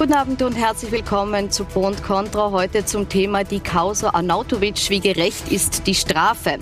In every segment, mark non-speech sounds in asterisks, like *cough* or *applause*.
Guten Abend und herzlich willkommen zu Pro und Contra. Heute zum Thema die Causa Arnautovic. Wie gerecht ist die Strafe?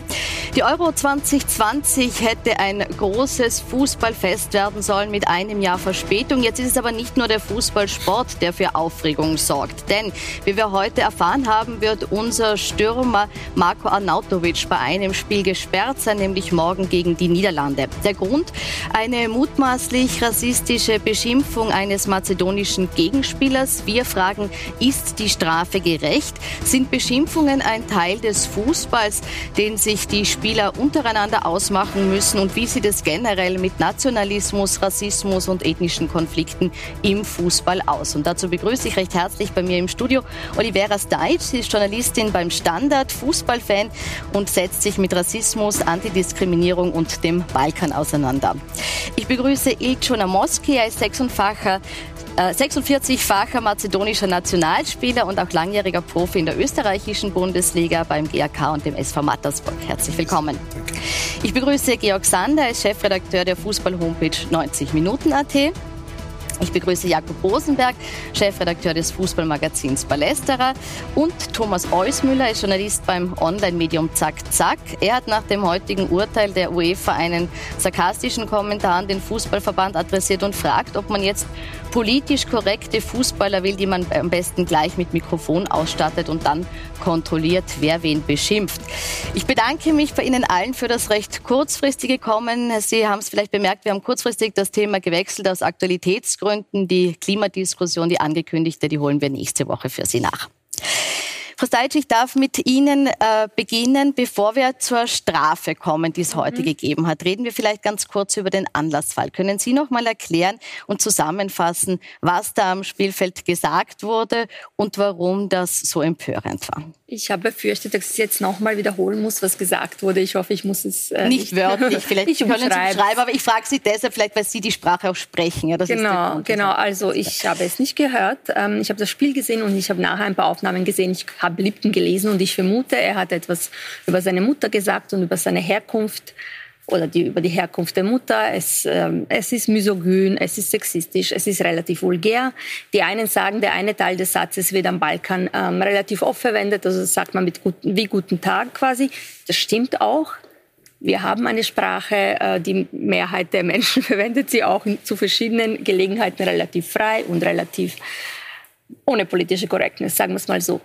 Die Euro 2020 hätte ein großes Fußballfest werden sollen mit einem Jahr Verspätung. Jetzt ist es aber nicht nur der Fußballsport, der für Aufregung sorgt. Denn, wie wir heute erfahren haben, wird unser Stürmer Marco Arnautovic bei einem Spiel gesperrt sein, nämlich morgen gegen die Niederlande. Der Grund? Eine mutmaßlich rassistische Beschimpfung eines mazedonischen Gegenspielers Gegenspielers. Wir fragen, ist die Strafe gerecht? Sind Beschimpfungen ein Teil des Fußballs, den sich die Spieler untereinander ausmachen müssen? Und wie sieht es generell mit Nationalismus, Rassismus und ethnischen Konflikten im Fußball aus? Und dazu begrüße ich recht herzlich bei mir im Studio Olivera Steitsch. Sie ist Journalistin beim Standard, Fußballfan und setzt sich mit Rassismus, Antidiskriminierung und dem Balkan auseinander. Ich begrüße Ilcho Namoski, er ist sechsfacher 46-facher äh, mazedonischer Nationalspieler und auch langjähriger Profi in der österreichischen Bundesliga beim GAK und dem SV Mattersburg. Herzlich willkommen. Ich begrüße Georg Sander, er ist Chefredakteur der Fußball-Homepage 90 Minuten AT. Ich begrüße Jakob Rosenberg, Chefredakteur des Fußballmagazins Ballesterer und Thomas Eusmüller, ist Journalist beim Online-Medium Zack Zack. Er hat nach dem heutigen Urteil der UEFA einen sarkastischen Kommentar an den Fußballverband adressiert und fragt, ob man jetzt politisch korrekte Fußballer will, die man am besten gleich mit Mikrofon ausstattet und dann kontrolliert, wer wen beschimpft. Ich bedanke mich bei Ihnen allen für das recht kurzfristige Kommen. Sie haben es vielleicht bemerkt, wir haben kurzfristig das Thema gewechselt aus Aktualitätsgründen. Die Klimadiskussion, die angekündigte, die holen wir nächste Woche für Sie nach. Frau Steitsch, ich darf mit Ihnen äh, beginnen, bevor wir zur Strafe kommen, die es heute mhm. gegeben hat. Reden wir vielleicht ganz kurz über den Anlassfall. Können Sie noch mal erklären und zusammenfassen, was da am Spielfeld gesagt wurde und warum das so empörend war? Ich habe befürchtet, dass ich jetzt nochmal wiederholen muss, was gesagt wurde. Ich hoffe, ich muss es äh, nicht, nicht wörtlich, *laughs* vielleicht nicht können Sie beschreiben, aber ich frage Sie deshalb vielleicht, weil Sie die Sprache auch sprechen. Ja, genau, genau. Also ich habe es nicht gehört. Ähm, ich habe das Spiel gesehen und ich habe nachher ein paar Aufnahmen gesehen. Ich habe Lipton gelesen und ich vermute, er hat etwas über seine Mutter gesagt und über seine Herkunft oder die, über die Herkunft der Mutter. Es, ähm, es ist misogyn, es ist sexistisch, es ist relativ vulgär. Die einen sagen, der eine Teil des Satzes wird am Balkan ähm, relativ oft verwendet, also sagt man mit guten, wie guten Tag quasi. Das stimmt auch. Wir haben eine Sprache, äh, die Mehrheit der Menschen *laughs* verwendet sie auch zu verschiedenen Gelegenheiten relativ frei und relativ ohne politische Korrektness, sagen wir es mal so.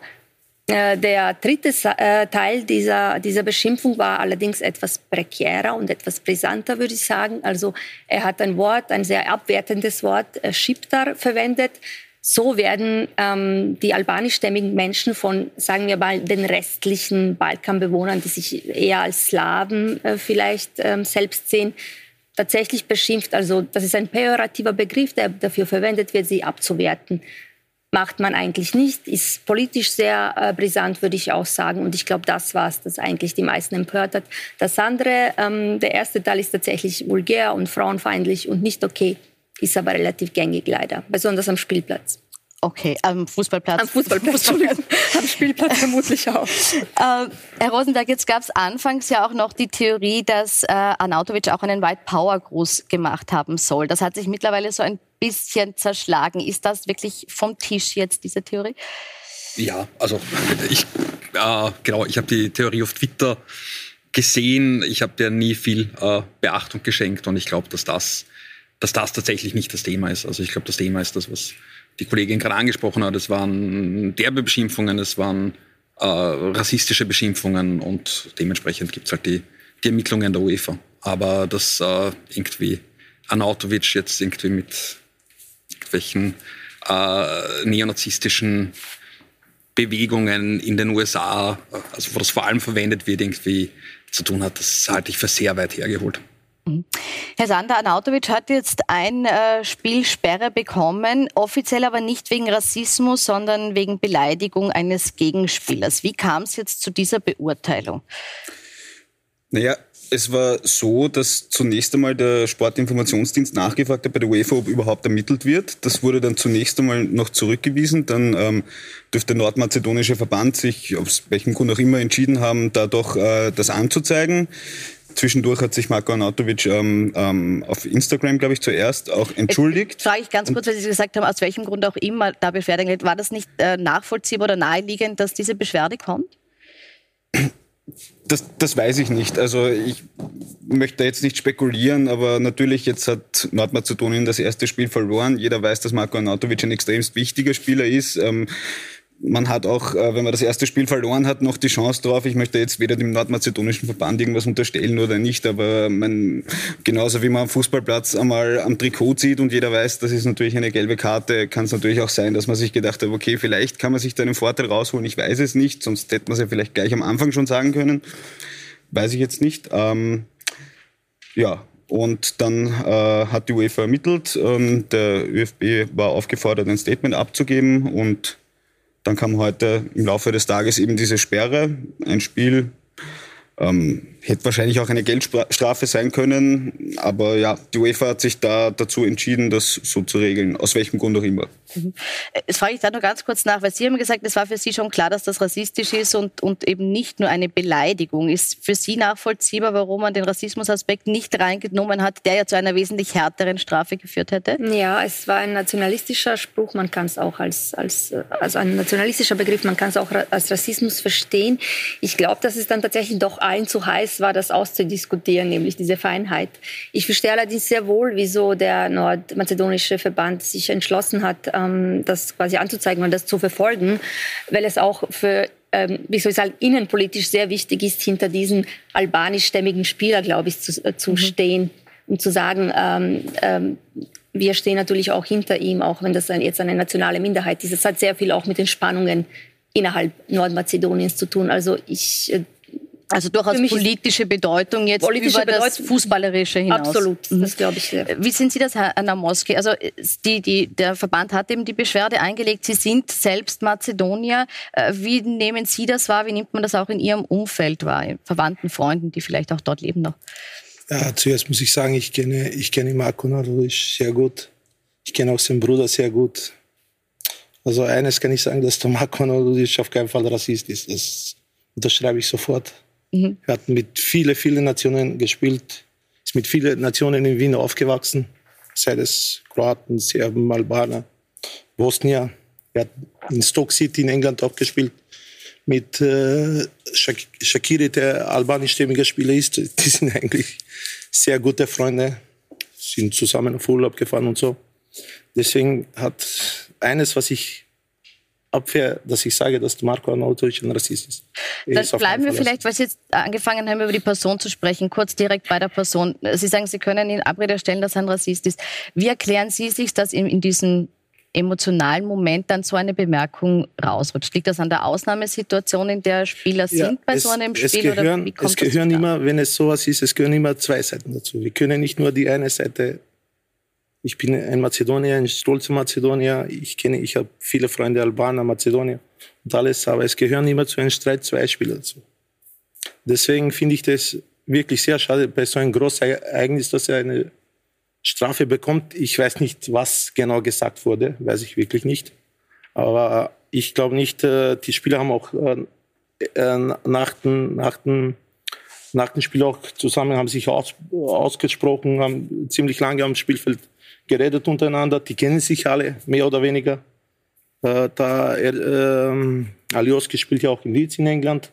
Äh, der dritte äh, Teil dieser, dieser Beschimpfung war allerdings etwas prekärer und etwas brisanter, würde ich sagen. Also er hat ein Wort, ein sehr abwertendes Wort, äh, Schiptar, verwendet. So werden ähm, die albanischstämmigen Menschen von, sagen wir mal, den restlichen Balkanbewohnern, die sich eher als Slawen äh, vielleicht ähm, selbst sehen, tatsächlich beschimpft. Also das ist ein pejorativer Begriff, der dafür verwendet wird, sie abzuwerten macht man eigentlich nicht, ist politisch sehr äh, brisant, würde ich auch sagen. Und ich glaube, das war es, das eigentlich die meisten empört hat. Das andere, ähm, der erste Teil ist tatsächlich vulgär und frauenfeindlich und nicht okay, ist aber relativ gängig leider, besonders am Spielplatz. Okay, am Fußballplatz. Am Fußballplatz, *laughs* am Spielplatz vermutlich auch. Äh, Herr Rosenberg, jetzt gab es anfangs ja auch noch die Theorie, dass äh, Arnautovic auch einen White Power Gruß gemacht haben soll. Das hat sich mittlerweile so ein bisschen zerschlagen. Ist das wirklich vom Tisch jetzt, diese Theorie? Ja, also ich, äh, genau, ich habe die Theorie auf Twitter gesehen. Ich habe der nie viel äh, Beachtung geschenkt und ich glaube, dass das, dass das tatsächlich nicht das Thema ist. Also ich glaube, das Thema ist das, was die Kollegin gerade angesprochen hat. Es waren derbe Beschimpfungen, es waren äh, rassistische Beschimpfungen und dementsprechend gibt es halt die, die Ermittlungen der UEFA. Aber dass äh, irgendwie Anautovic jetzt irgendwie mit irgendwelchen äh, neonazistischen Bewegungen in den USA, also wo das vor allem verwendet wird, irgendwie zu tun hat, das halte ich für sehr weit hergeholt. Mhm. Herr Sander, Anautovic hat jetzt ein äh, Spielsperre bekommen, offiziell aber nicht wegen Rassismus, sondern wegen Beleidigung eines Gegenspielers. Wie kam es jetzt zu dieser Beurteilung? Naja, es war so, dass zunächst einmal der Sportinformationsdienst nachgefragt hat bei der UEFA, ob überhaupt ermittelt wird. Das wurde dann zunächst einmal noch zurückgewiesen. Dann ähm, dürfte der nordmazedonische Verband sich, aus welchem Grund auch immer, entschieden haben, da doch äh, das anzuzeigen. Zwischendurch hat sich Marko Arnautovic ähm, ähm, auf Instagram, glaube ich, zuerst auch entschuldigt. Frage ich ganz kurz, weil Sie gesagt haben, aus welchem Grund auch immer da Beschwerde angeht. War das nicht äh, nachvollziehbar oder naheliegend, dass diese Beschwerde kommt? Das, das weiß ich nicht. Also ich möchte jetzt nicht spekulieren, aber natürlich jetzt hat Nordmazedonien das erste Spiel verloren. Jeder weiß, dass Marko Arnautovic ein extremst wichtiger Spieler ist. Ähm, man hat auch, äh, wenn man das erste Spiel verloren hat, noch die Chance drauf. Ich möchte jetzt weder dem nordmazedonischen Verband irgendwas unterstellen oder nicht, aber man, genauso wie man am Fußballplatz einmal am Trikot zieht und jeder weiß, das ist natürlich eine gelbe Karte, kann es natürlich auch sein, dass man sich gedacht hat, okay, vielleicht kann man sich da einen Vorteil rausholen. Ich weiß es nicht, sonst hätte man es ja vielleicht gleich am Anfang schon sagen können. Weiß ich jetzt nicht. Ähm, ja, und dann äh, hat die UEFA ermittelt. Ähm, der ÖFB war aufgefordert, ein Statement abzugeben und dann kam heute im Laufe des Tages eben diese Sperre. Ein Spiel ähm, hätte wahrscheinlich auch eine Geldstrafe sein können, aber ja, die UEFA hat sich da dazu entschieden, das so zu regeln, aus welchem Grund auch immer. Mhm. Jetzt frage ich da nur ganz kurz nach, weil Sie haben gesagt, es war für Sie schon klar, dass das rassistisch ist und, und eben nicht nur eine Beleidigung. Ist für Sie nachvollziehbar, warum man den Rassismusaspekt nicht reingenommen hat, der ja zu einer wesentlich härteren Strafe geführt hätte? Ja, es war ein nationalistischer Spruch, man kann es auch als, als also ein nationalistischer Begriff, man kann es auch als Rassismus verstehen. Ich glaube, dass es dann tatsächlich doch allen zu heiß war, das auszudiskutieren, nämlich diese Feinheit. Ich verstehe allerdings sehr wohl, wieso der nordmazedonische Verband sich entschlossen hat, ähm, das quasi anzuzeigen und das zu verfolgen, weil es auch für ähm, wie soll ich sagen, innenpolitisch sehr wichtig ist, hinter diesen albanischstämmigen Spieler, glaube ich, zu, äh, zu mhm. stehen und zu sagen, ähm, ähm, wir stehen natürlich auch hinter ihm, auch wenn das jetzt eine nationale Minderheit ist. Es hat sehr viel auch mit den Spannungen innerhalb Nordmazedoniens zu tun. Also ich äh, also durchaus politische Bedeutung jetzt politische über Bedeutung, das Fußballerische hinaus. Absolut, mhm. das glaube ich sehr. Wie sind Sie das, Herr Namoski? Also die, die, der Verband hat eben die Beschwerde eingelegt. Sie sind selbst Mazedonier. Äh, wie nehmen Sie das wahr? Wie nimmt man das auch in Ihrem Umfeld wahr? Verwandten, Freunden, die vielleicht auch dort leben noch? Ja, zuerst muss ich sagen, ich kenne, ich kenne Marko Narodovic sehr gut. Ich kenne auch seinen Bruder sehr gut. Also eines kann ich sagen, dass der Marko Narodovic auf keinen Fall Rassist ist. Das unterschreibe ich sofort. Mhm. Er hat mit vielen, vielen Nationen gespielt, ist mit vielen Nationen in Wien aufgewachsen, sei es Kroaten, Serben, Albaner, Bosnier. Er hat in Stoke City in England auch gespielt. Mit äh, Shakiri, der albanischstämmiger Spieler ist. *laughs* Die sind eigentlich sehr gute Freunde, sind zusammen auf Urlaub gefahren und so. Deswegen hat eines, was ich Abwehr, dass ich sage, dass Marco Arnautovic ein Rassist ist. Dann bleiben wir vielleicht, weil Sie jetzt angefangen haben, über die Person zu sprechen, kurz direkt bei der Person. Sie sagen, Sie können in Abrede stellen, dass er ein Rassist ist. Wie erklären Sie sich, dass in, in diesem emotionalen Moment dann so eine Bemerkung rausrutscht? Liegt das an der Ausnahmesituation, in der Spieler ja, sind bei es, so einem Spiel? Es gehören, oder wie kommt es gehören immer, wenn es sowas ist, es gehören immer zwei Seiten dazu. Wir können nicht nur die eine Seite ich bin ein Mazedonier, ein stolzer Mazedonier. Ich kenne, ich habe viele Freunde Albaner, Mazedonier und alles, aber es gehören immer zu einem Streit zwei Spieler dazu. Deswegen finde ich das wirklich sehr schade bei so einem großen Ereignis, dass er eine Strafe bekommt. Ich weiß nicht, was genau gesagt wurde, weiß ich wirklich nicht. Aber ich glaube nicht, äh, die Spieler haben auch äh, äh, nach dem, nach dem, nach dem Spiel auch zusammen haben sich aus, ausgesprochen, haben ziemlich lange am Spielfeld geredet untereinander. Die kennen sich alle, mehr oder weniger. Äh, da er, äh, Alioski spielt ja auch in Leeds in England.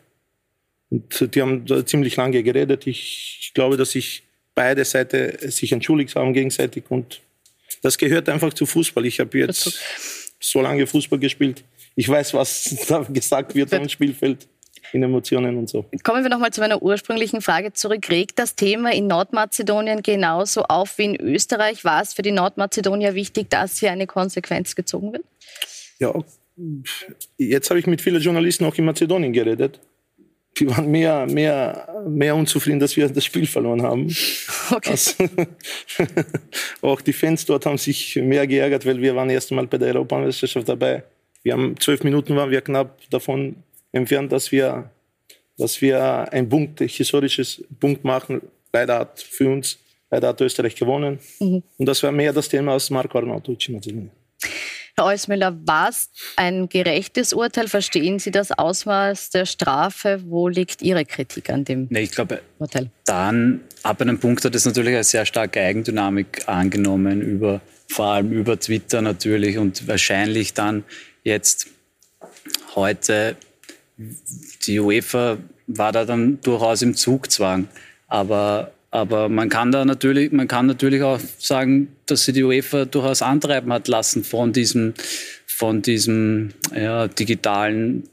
Und die haben ziemlich lange geredet. Ich, ich glaube, dass sich beide Seiten sich entschuldigt haben gegenseitig. Und das gehört einfach zu Fußball. Ich habe jetzt so lange Fußball gespielt. Ich weiß, was *laughs* da gesagt wird am Spielfeld in Emotionen und so. Kommen wir nochmal zu meiner ursprünglichen Frage zurück. Regt das Thema in Nordmazedonien genauso auf wie in Österreich? War es für die Nordmazedonier wichtig, dass hier eine Konsequenz gezogen wird? Ja, jetzt habe ich mit vielen Journalisten auch in Mazedonien geredet. Die waren mehr, mehr, mehr unzufrieden, dass wir das Spiel verloren haben. Okay. Also, *laughs* auch die Fans dort haben sich mehr geärgert, weil wir waren erst einmal bei der Europameisterschaft dabei. Wir haben zwölf Minuten waren wir knapp davon entfernt, dass wir, dass wir ein Punkt, historisches Punkt machen. Leider hat für uns, leider hat Österreich gewonnen. Mhm. Und das war mehr das Thema als Marco Arnautovic Mazedonien. Herr Eusmüller, war es ein gerechtes Urteil? Verstehen Sie das Ausmaß der Strafe? Wo liegt Ihre Kritik an dem nee, ich glaube, Urteil? Dann, ab einem Punkt hat es natürlich eine sehr starke Eigendynamik angenommen, über, vor allem über Twitter natürlich und wahrscheinlich dann jetzt heute, die UEFA war da dann durchaus im Zugzwang. Aber aber man kann da natürlich, man kann natürlich auch sagen, dass sie die UEFA durchaus antreiben hat lassen von diesem, von diesem ja, digitalen,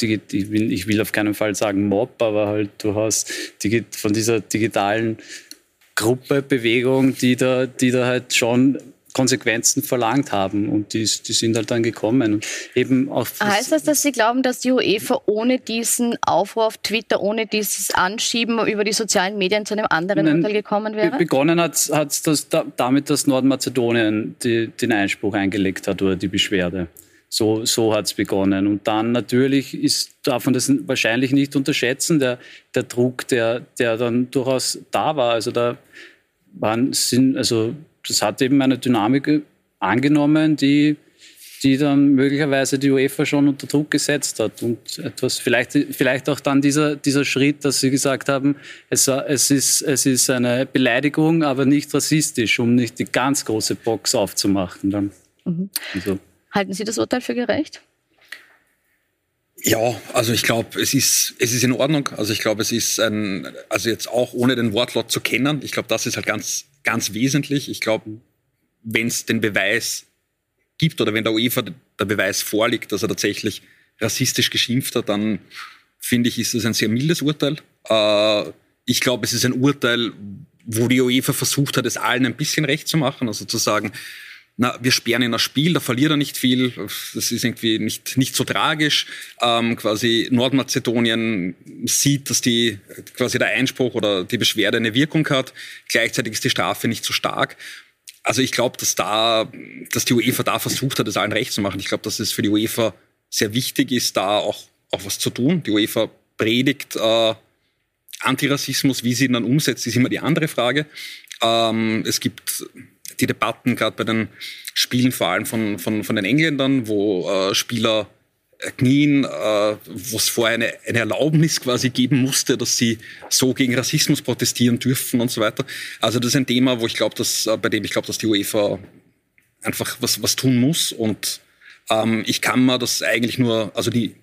digi, ich, will, ich will auf keinen Fall sagen Mob, aber halt durchaus von dieser digitalen Gruppe, Bewegung, die da, die da halt schon Konsequenzen verlangt haben und die, die sind halt dann gekommen. Und eben auch heißt das, dass Sie glauben, dass die UEFA ohne diesen Aufruf auf Twitter, ohne dieses Anschieben über die sozialen Medien zu einem anderen Urteil gekommen wäre? Begonnen hat es das damit, dass Nordmazedonien die, den Einspruch eingelegt hat oder die Beschwerde. So, so hat es begonnen. Und dann natürlich ist, darf man das wahrscheinlich nicht unterschätzen, der, der Druck, der, der dann durchaus da war. Also da waren, sind, also das hat eben eine Dynamik angenommen, die, die dann möglicherweise die UEFA schon unter Druck gesetzt hat. Und etwas, vielleicht, vielleicht auch dann dieser, dieser Schritt, dass sie gesagt haben, es, es, ist, es ist eine Beleidigung, aber nicht rassistisch, um nicht die ganz große Box aufzumachen. Dann. Mhm. Also. Halten Sie das Urteil für gerecht? Ja, also ich glaube, es ist, es ist in Ordnung. Also ich glaube, es ist ein, also jetzt auch ohne den Wortlaut zu kennen, ich glaube, das ist halt ganz ganz wesentlich. Ich glaube, wenn es den Beweis gibt oder wenn der UEFA der Beweis vorliegt, dass er tatsächlich rassistisch geschimpft hat, dann finde ich, ist es ein sehr mildes Urteil. Äh, ich glaube, es ist ein Urteil, wo die UEFA versucht hat, es allen ein bisschen recht zu machen, also zu sagen, na, wir sperren ihn das Spiel, da verliert er nicht viel, das ist irgendwie nicht, nicht so tragisch. Ähm, quasi Nordmazedonien sieht, dass die, quasi der Einspruch oder die Beschwerde eine Wirkung hat. Gleichzeitig ist die Strafe nicht so stark. Also ich glaube, dass da, dass die UEFA da versucht hat, es allen recht zu machen. Ich glaube, dass es für die UEFA sehr wichtig ist, da auch, auch was zu tun. Die UEFA predigt äh, Antirassismus, wie sie ihn dann umsetzt, ist immer die andere Frage. Ähm, es gibt die Debatten gerade bei den Spielen vor allem von, von, von den Engländern, wo äh, Spieler knien, äh, wo es vorher eine, eine Erlaubnis quasi geben musste, dass sie so gegen Rassismus protestieren dürfen und so weiter. Also das ist ein Thema, wo ich glaube, dass äh, bei dem ich glaube, dass die UEFA einfach was, was tun muss. Und ähm, ich kann mir das eigentlich nur, also die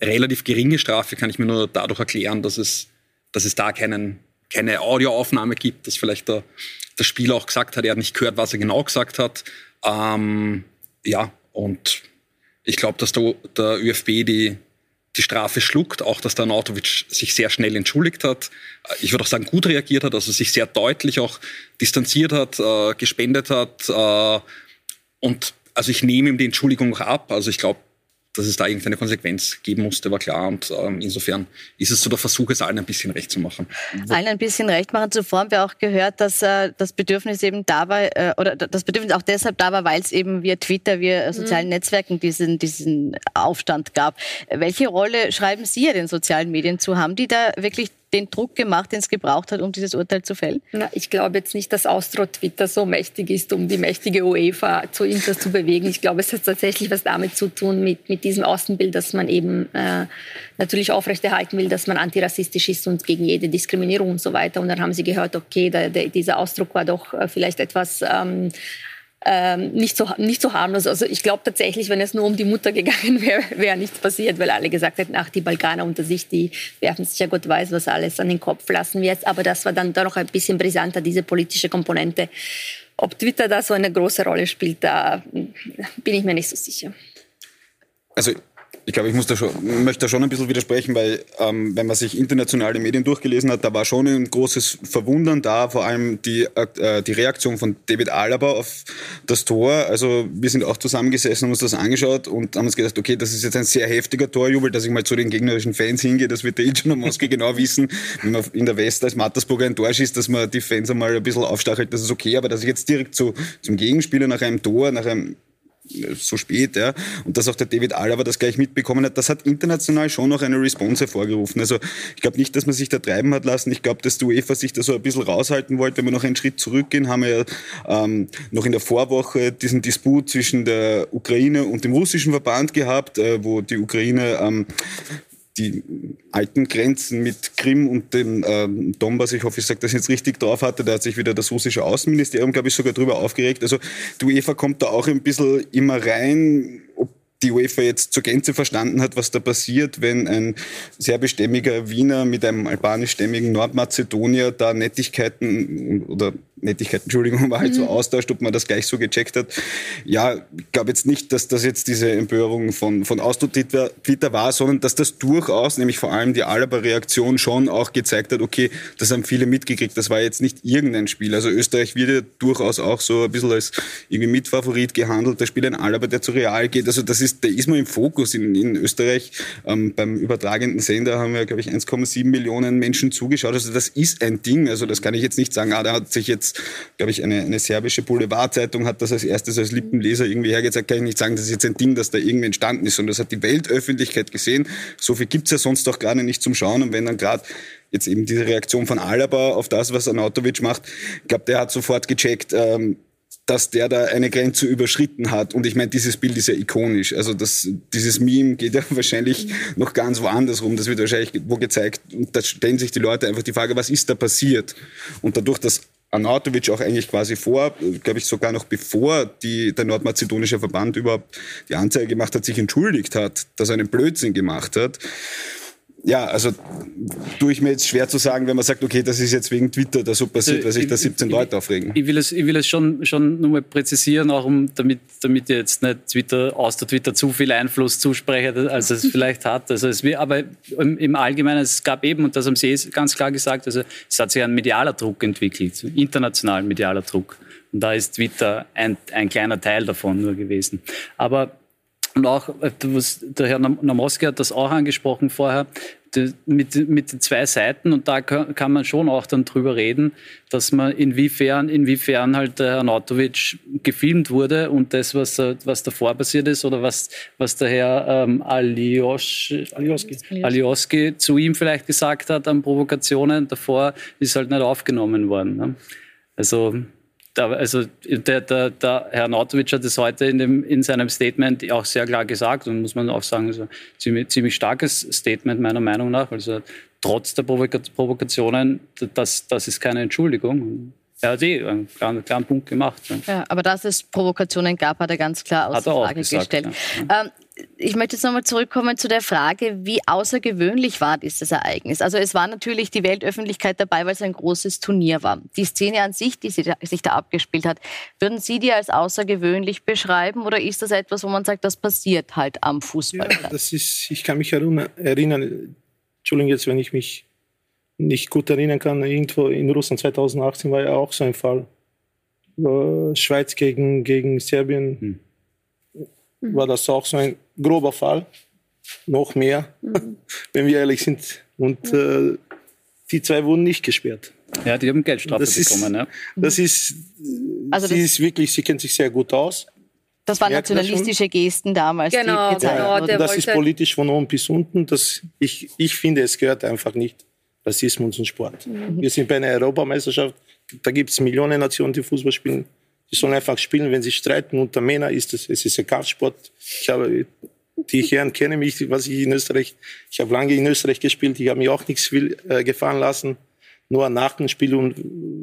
relativ geringe Strafe kann ich mir nur dadurch erklären, dass es, dass es da keinen, keine Audioaufnahme gibt, dass vielleicht der der Spieler auch gesagt hat, er hat nicht gehört, was er genau gesagt hat. Ähm, ja, und ich glaube, dass der, der ÖFB die, die Strafe schluckt, auch dass der Nautovic sich sehr schnell entschuldigt hat. Ich würde auch sagen, gut reagiert hat, also sich sehr deutlich auch distanziert hat, äh, gespendet hat. Äh, und also ich nehme ihm die Entschuldigung auch ab. Also ich glaube, dass es da irgendeine Konsequenz geben musste, war klar. Und ähm, insofern ist es so der Versuch, es allen ein bisschen recht zu machen. Allen ein bisschen recht machen. Zuvor haben wir auch gehört, dass äh, das Bedürfnis eben da war, äh, oder das Bedürfnis auch deshalb da war, weil es eben via Twitter, via sozialen mhm. Netzwerken diesen, diesen Aufstand gab. Welche Rolle schreiben Sie ja den sozialen Medien zu? Haben die da wirklich den Druck gemacht, den es gebraucht hat, um dieses Urteil zu fällen? Na, ich glaube jetzt nicht, dass Austro-Twitter so mächtig ist, um die mächtige UEFA zu irgendwas zu bewegen. Ich glaube, es hat tatsächlich was damit zu tun, mit, mit diesem Außenbild, dass man eben äh, natürlich aufrechterhalten will, dass man antirassistisch ist und gegen jede Diskriminierung und so weiter. Und dann haben sie gehört, okay, der, der, dieser Ausdruck war doch äh, vielleicht etwas... Ähm, ähm, nicht, so, nicht so harmlos. Also ich glaube tatsächlich, wenn es nur um die Mutter *laughs* gegangen wäre, wäre nichts passiert, weil alle gesagt hätten, ach, die Balkaner unter sich, die werfen sich ja Gott weiß, was alles an den Kopf lassen wir jetzt. Aber das war dann doch ein bisschen brisanter, diese politische Komponente. Ob Twitter da so eine große Rolle spielt, da bin ich mir nicht so sicher. Also ich glaube, ich muss da schon, möchte da schon ein bisschen widersprechen, weil ähm, wenn man sich internationale Medien durchgelesen hat, da war schon ein großes Verwundern da, vor allem die, äh, die Reaktion von David Alaba auf das Tor. Also wir sind auch zusammengesessen und uns das angeschaut und haben uns gedacht, okay, das ist jetzt ein sehr heftiger Torjubel, dass ich mal zu den gegnerischen Fans hingehe, das wird der Iljan Moski genau wissen, wenn man in der West als Mattersburger ein Tor schießt, dass man die Fans einmal ein bisschen aufstachelt, das ist okay, aber dass ich jetzt direkt zu, zum Gegenspieler nach einem Tor, nach einem so spät, ja, und dass auch der David Alaba das gleich mitbekommen hat, das hat international schon noch eine Response hervorgerufen. Also ich glaube nicht, dass man sich da treiben hat lassen. Ich glaube, dass die UEFA sich da so ein bisschen raushalten wollte. Wenn wir noch einen Schritt zurückgehen, haben wir ja ähm, noch in der Vorwoche diesen Disput zwischen der Ukraine und dem russischen Verband gehabt, äh, wo die Ukraine ähm, die alten Grenzen mit Krim und dem ähm, Donbass, ich hoffe, ich sage das jetzt richtig drauf hatte, da hat sich wieder das russische Außenministerium, glaube ich, sogar drüber aufgeregt. Also die UEFA kommt da auch ein bisschen immer rein, ob die UEFA jetzt zur Gänze verstanden hat, was da passiert, wenn ein serbischstämmiger Wiener mit einem albanischstämmigen Nordmazedonier da Nettigkeiten oder Nettigkeit, Entschuldigung, war halt mhm. so austauscht, ob man das gleich so gecheckt hat. Ja, ich glaube jetzt nicht, dass das jetzt diese Empörung von, von Austro-Twitter war, sondern dass das durchaus, nämlich vor allem die Alaba-Reaktion schon auch gezeigt hat, okay, das haben viele mitgekriegt, das war jetzt nicht irgendein Spiel. Also Österreich wird ja durchaus auch so ein bisschen als irgendwie Mitfavorit gehandelt. Der Spieler ein Alaba, der zu Real geht. Also das ist, der ist mal im Fokus in, in Österreich. Ähm, beim übertragenden Sender haben wir, glaube ich, 1,7 Millionen Menschen zugeschaut. Also das ist ein Ding. Also das kann ich jetzt nicht sagen, ah, da hat sich jetzt jetzt, glaube ich, eine, eine serbische Boulevardzeitung hat das als erstes als Lippenleser irgendwie hergezeigt, kann ich nicht sagen, das ist jetzt ein Ding, das da irgendwie entstanden ist, sondern das hat die Weltöffentlichkeit gesehen. So viel gibt's ja sonst auch gerade nicht zum Schauen und wenn dann gerade jetzt eben diese Reaktion von Alaba auf das, was Anatovic macht, ich glaube, der hat sofort gecheckt, ähm, dass der da eine Grenze überschritten hat. Und ich meine, dieses Bild ist ja ikonisch. Also das, dieses Meme geht ja *laughs* wahrscheinlich noch ganz woanders rum. Das wird wahrscheinlich wo gezeigt. Und da stellen sich die Leute einfach die Frage, was ist da passiert? Und dadurch, dass Arnautovic auch eigentlich quasi vor, glaube ich sogar noch bevor die, der nordmazedonische Verband überhaupt die Anzeige gemacht hat, sich entschuldigt hat, dass er einen Blödsinn gemacht hat ja, also tue ich mir jetzt schwer zu sagen, wenn man sagt, okay, das ist jetzt wegen Twitter da so passiert, weil sich da 17 ich, Leute aufregen. Ich will es, ich will es schon, schon nochmal präzisieren, auch um, damit, damit ihr jetzt nicht Twitter, aus der Twitter zu viel Einfluss zusprecht, als es vielleicht hat. Also es, aber im, im Allgemeinen, es gab eben, und das haben Sie eh ganz klar gesagt, also es hat sich ein medialer Druck entwickelt, international medialer Druck. Und da ist Twitter ein, ein kleiner Teil davon nur gewesen. Aber und auch, äh, was, der Herr Namoski hat das auch angesprochen vorher, mit, mit den zwei Seiten. Und da kann, man schon auch dann drüber reden, dass man inwiefern, inwiefern halt der Herr Nautovic gefilmt wurde und das, was, was davor passiert ist oder was, was der Herr ähm, Alioski. Alioski. Alioski zu ihm vielleicht gesagt hat an Provokationen davor, ist halt nicht aufgenommen worden. Ne? Also also der, der, der Herr Nautovic hat es heute in, dem, in seinem Statement auch sehr klar gesagt und muss man auch sagen, also ziemlich, ziemlich starkes Statement meiner Meinung nach. Also trotz der Provokationen, das, das ist keine Entschuldigung. Er hat eh einen klaren, klaren Punkt gemacht. Ja, aber dass es Provokationen gab, hat er ganz klar außer Frage gesagt, gestellt. Ja. Ähm, ich möchte jetzt nochmal zurückkommen zu der Frage, wie außergewöhnlich war dieses Ereignis? Also es war natürlich die Weltöffentlichkeit dabei, weil es ein großes Turnier war. Die Szene an sich, die sich da abgespielt hat, würden Sie die als außergewöhnlich beschreiben oder ist das etwas, wo man sagt, das passiert halt am Fußballplatz? Ja, das ist, ich kann mich erinnern, Entschuldigung jetzt, wenn ich mich nicht gut erinnern kann, irgendwo in Russland 2018 war ja auch so ein Fall. Schweiz gegen, gegen Serbien. Hm war das auch so ein grober Fall. Noch mehr, mhm. *laughs* wenn wir ehrlich sind. Und äh, die zwei wurden nicht gesperrt. Ja, die haben Geldstrafe das bekommen. Ist, ja. Das ist, also sie das ist wirklich, sie kennt sich sehr gut aus. Das waren nationalistische Gesten damals. Genau, die genau. Der das ist politisch von oben bis unten. Das, ich, ich finde, es gehört einfach nicht. Rassismus und Sport. Mhm. Wir sind bei einer Europameisterschaft. Da gibt es Millionen Nationen, die Fußball spielen. Die sollen einfach spielen, wenn sie streiten. Unter Männern ist es, es ist ein Kampfsport. Ich habe, die Herren kennen mich, was ich in Österreich, ich habe lange in Österreich gespielt, ich habe mir auch nichts viel äh, gefahren lassen. Nur nach dem Spiel und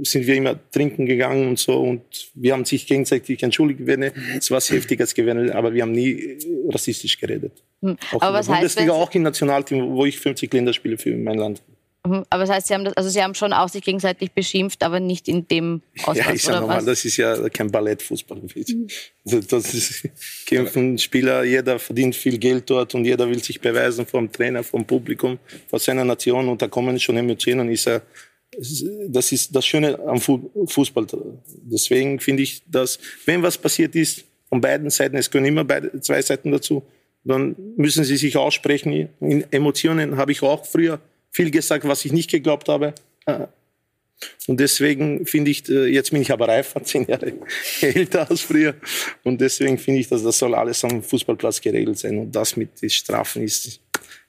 sind wir immer trinken gegangen und so und wir haben sich gegenseitig entschuldigt, wenn es was Heftiges gewesen aber wir haben nie äh, rassistisch geredet. Hm. Auch aber in was der Bundesliga, heißt, auch im Nationalteam, wo ich 50 Länderspiele für mein Land. Mhm. Aber das heißt, Sie haben, das, also Sie haben schon auch sich gegenseitig beschimpft, aber nicht in dem Ausmaß, Ja, ich sage nochmal, das ist ja kein Ballettfußball. Mhm. Also das ist, kämpfen Spieler, jeder verdient viel Geld dort und jeder will sich beweisen vom Trainer, vom Publikum, vor seiner Nation und da kommen schon Emotionen. Ist ja, das ist das Schöne am Fußball. Deswegen finde ich, dass, wenn was passiert ist, von beiden Seiten, es können immer beide, zwei Seiten dazu, dann müssen sie sich aussprechen. In Emotionen habe ich auch früher viel gesagt, was ich nicht geglaubt habe. Äh, Und deswegen finde ich, äh, jetzt bin ich aber reifer, *laughs* zehn Jahre älter als früher. Und deswegen finde ich, dass das soll alles am Fußballplatz geregelt sein. Und das mit den Strafen ist,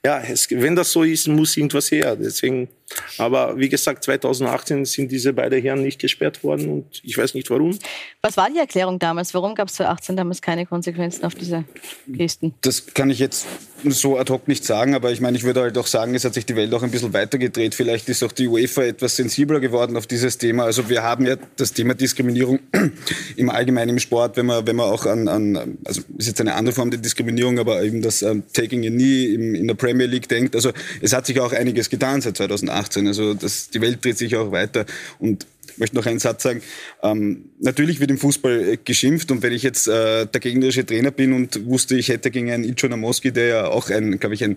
ja, es, wenn das so ist, muss irgendwas her. Deswegen, aber wie gesagt, 2018 sind diese beiden Herren nicht gesperrt worden und ich weiß nicht warum. Was war die Erklärung damals? Warum gab es 2018 damals keine Konsequenzen auf diese Gesten? Das kann ich jetzt so ad hoc nicht sagen, aber ich meine, ich würde halt auch sagen, es hat sich die Welt auch ein bisschen weitergedreht. Vielleicht ist auch die UEFA etwas sensibler geworden auf dieses Thema. Also wir haben ja das Thema Diskriminierung *clears throat* im Allgemeinen im Sport, wenn man, wenn man auch an, an also ist jetzt eine andere Form der Diskriminierung, aber eben das um, Taking a Knee im, in der Premier League denkt. Also es hat sich auch einiges getan seit 2018. Also das, die Welt dreht sich auch weiter und ich möchte noch einen Satz sagen. Ähm, natürlich wird im Fußball äh, geschimpft und wenn ich jetzt äh, der gegnerische Trainer bin und wusste, ich hätte gegen einen Icho Namoski, der ja auch ein, glaube ich, ein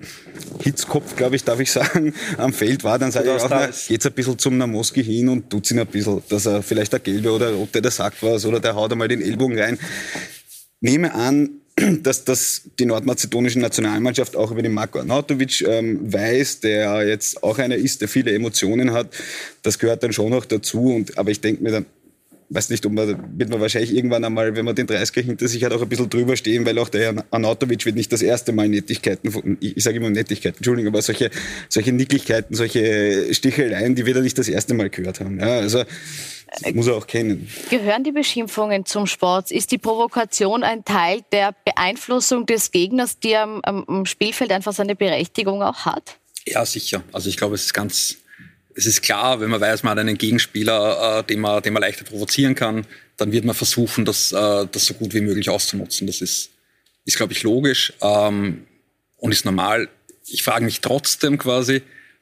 Hitzkopf, glaube ich, darf ich sagen, *laughs* am Feld war, dann sage ich auch, na, geht's ein bisschen zum Namoski hin und tut's ihn ein bisschen, dass er vielleicht der Gelbe oder ob der, der sagt was oder der haut einmal den Ellbogen rein. Nehme an, dass das die nordmazedonische Nationalmannschaft auch über den Marko Arnautovic ähm, weiß, der jetzt auch einer ist, der viele Emotionen hat. Das gehört dann schon noch dazu. Und, aber ich denke mir dann, weiß nicht, ob man, wird man wahrscheinlich irgendwann einmal, wenn man den 30er hinter sich hat, auch ein bisschen drüber stehen, weil auch der Herr Arnautovic wird nicht das erste Mal Nettigkeiten, ich sage immer Nettigkeiten, Entschuldigung, aber solche, solche Nicklichkeiten, solche Sticheleien, die wird er nicht das erste Mal gehört haben. Ja, also, das muss er auch kennen. Gehören die Beschimpfungen zum Sport? Ist die Provokation ein Teil der Beeinflussung des Gegners, die am, am Spielfeld einfach seine Berechtigung auch hat? Ja, sicher. Also ich glaube, es ist ganz, es ist klar, wenn man weiß, man hat einen Gegenspieler, äh, den, man, den man leichter provozieren kann, dann wird man versuchen, das, äh, das so gut wie möglich auszunutzen. Das ist, ist glaube ich, logisch ähm, und ist normal. Ich frage mich trotzdem quasi,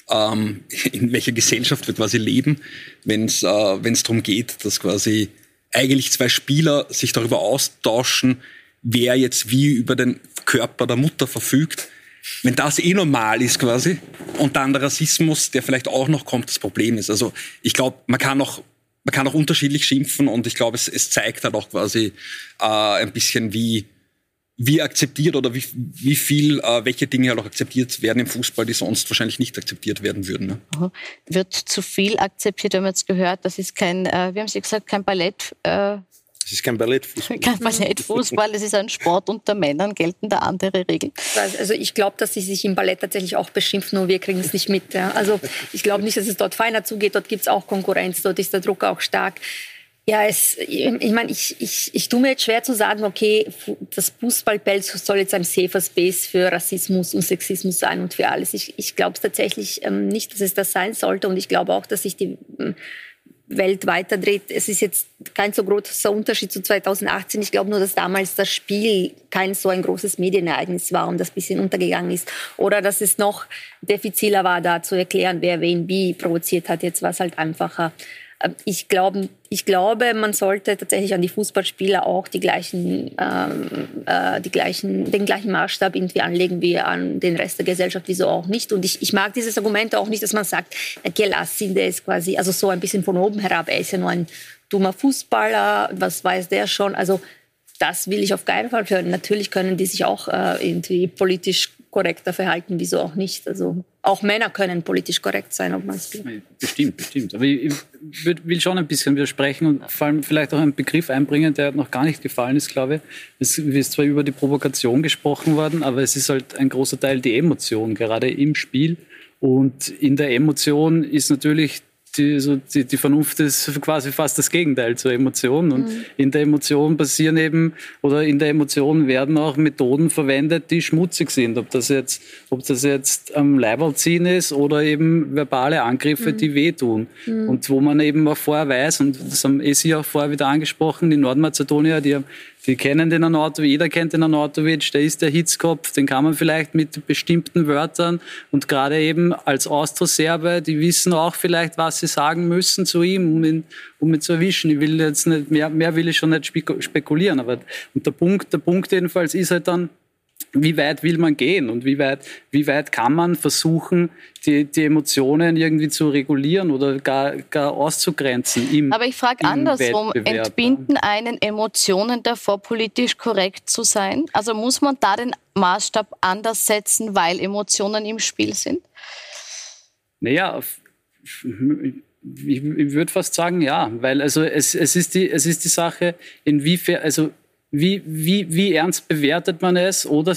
ähm, *laughs* in welcher Gesellschaft wir quasi leben, wenn es äh, wenn's darum geht, dass quasi eigentlich zwei Spieler sich darüber austauschen, wer jetzt wie über den Körper der Mutter verfügt. Wenn das eh normal ist quasi und dann der Rassismus, der vielleicht auch noch kommt, das Problem ist. Also ich glaube, man kann auch man kann auch unterschiedlich schimpfen und ich glaube, es, es zeigt halt auch quasi äh, ein bisschen, wie wie akzeptiert oder wie, wie viel, äh, welche Dinge halt auch akzeptiert werden im Fußball, die sonst wahrscheinlich nicht akzeptiert werden würden. Ne? Wird zu viel akzeptiert, wenn man jetzt gehört, das ist kein, äh, wie haben Sie gesagt, kein Ballett. Äh, das ist kein Ballettfußball. *laughs* Kein Ballettfußball, es ist ein Sport unter Männern, gelten da andere Regeln. Also ich glaube, dass sie sich im Ballett tatsächlich auch beschimpfen und wir kriegen es nicht mit. Ja. Also ich glaube nicht, dass es dort feiner zugeht, dort gibt es auch Konkurrenz, dort ist der Druck auch stark. Ja, es, ich meine, ich, ich, ich tue mir jetzt schwer zu sagen, okay, das Fußballfeld soll jetzt ein safer Space für Rassismus und Sexismus sein und für alles. Ich, ich glaube tatsächlich ähm, nicht, dass es das sein sollte und ich glaube auch, dass sich die ähm, Welt weiterdreht. Es ist jetzt kein so großer Unterschied zu 2018. Ich glaube nur, dass damals das Spiel kein so ein großes Medienereignis war und das bisschen untergegangen ist. Oder dass es noch diffiziler war, da zu erklären, wer wen wie provoziert hat. Jetzt war es halt einfacher. Ähm, ich glaube, ich glaube, man sollte tatsächlich an die Fußballspieler auch die gleichen, ähm, äh, die gleichen, den gleichen Maßstab irgendwie anlegen wie an den Rest der Gesellschaft, wieso auch nicht. Und ich, ich mag dieses Argument auch nicht, dass man sagt, Gelassin, der ist quasi, also so ein bisschen von oben herab, er ist ja nur ein dummer Fußballer, was weiß der schon. Also das will ich auf keinen Fall hören. Natürlich können die sich auch äh, irgendwie politisch korrekter verhalten, wieso auch nicht. Also auch Männer können politisch korrekt sein, ob man es will. Bestimmt, bestimmt. Aber ich, ich will schon ein bisschen widersprechen und vor allem vielleicht auch einen Begriff einbringen, der noch gar nicht gefallen ist, glaube ich. Es ist zwar über die Provokation gesprochen worden, aber es ist halt ein großer Teil die Emotion, gerade im Spiel. Und in der Emotion ist natürlich die, so die, die Vernunft ist quasi fast das Gegenteil zur Emotion. Und mhm. in der Emotion passieren eben, oder in der Emotion werden auch Methoden verwendet, die schmutzig sind. Ob das jetzt, ob das jetzt am Leiberl ziehen ist oder eben verbale Angriffe, mhm. die wehtun. Mhm. Und wo man eben auch vorher weiß, und das haben eh Sie auch vorher wieder angesprochen, die Nordmazedonier, die haben Sie kennen den Anatovic, jeder kennt den Anatovic, der ist der Hitzkopf, den kann man vielleicht mit bestimmten Wörtern und gerade eben als Austro-Serbe, die wissen auch vielleicht, was sie sagen müssen zu ihm, um ihn, um ihn zu erwischen. Ich will jetzt nicht, mehr, mehr will ich schon nicht spekulieren, aber und der Punkt, der Punkt jedenfalls ist halt dann, wie weit will man gehen und wie weit, wie weit kann man versuchen, die, die Emotionen irgendwie zu regulieren oder gar, gar auszugrenzen im Aber ich frage andersrum, entbinden einen Emotionen davor, politisch korrekt zu sein? Also muss man da den Maßstab anders setzen, weil Emotionen im Spiel sind? Naja, ich, ich würde fast sagen, ja, weil also es, es, ist die, es ist die Sache, inwiefern, also wie, wie, wie ernst bewertet man es oder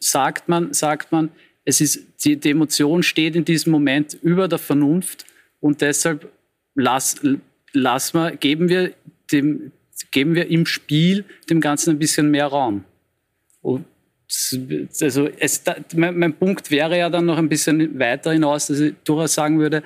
sagt man, sagt man, es ist, die, die Emotion steht in diesem Moment über der Vernunft und deshalb lass, lass mal, geben, wir dem, geben wir im Spiel dem Ganzen ein bisschen mehr Raum. Und also es, mein, mein, Punkt wäre ja dann noch ein bisschen weiter hinaus, dass ich durchaus sagen würde,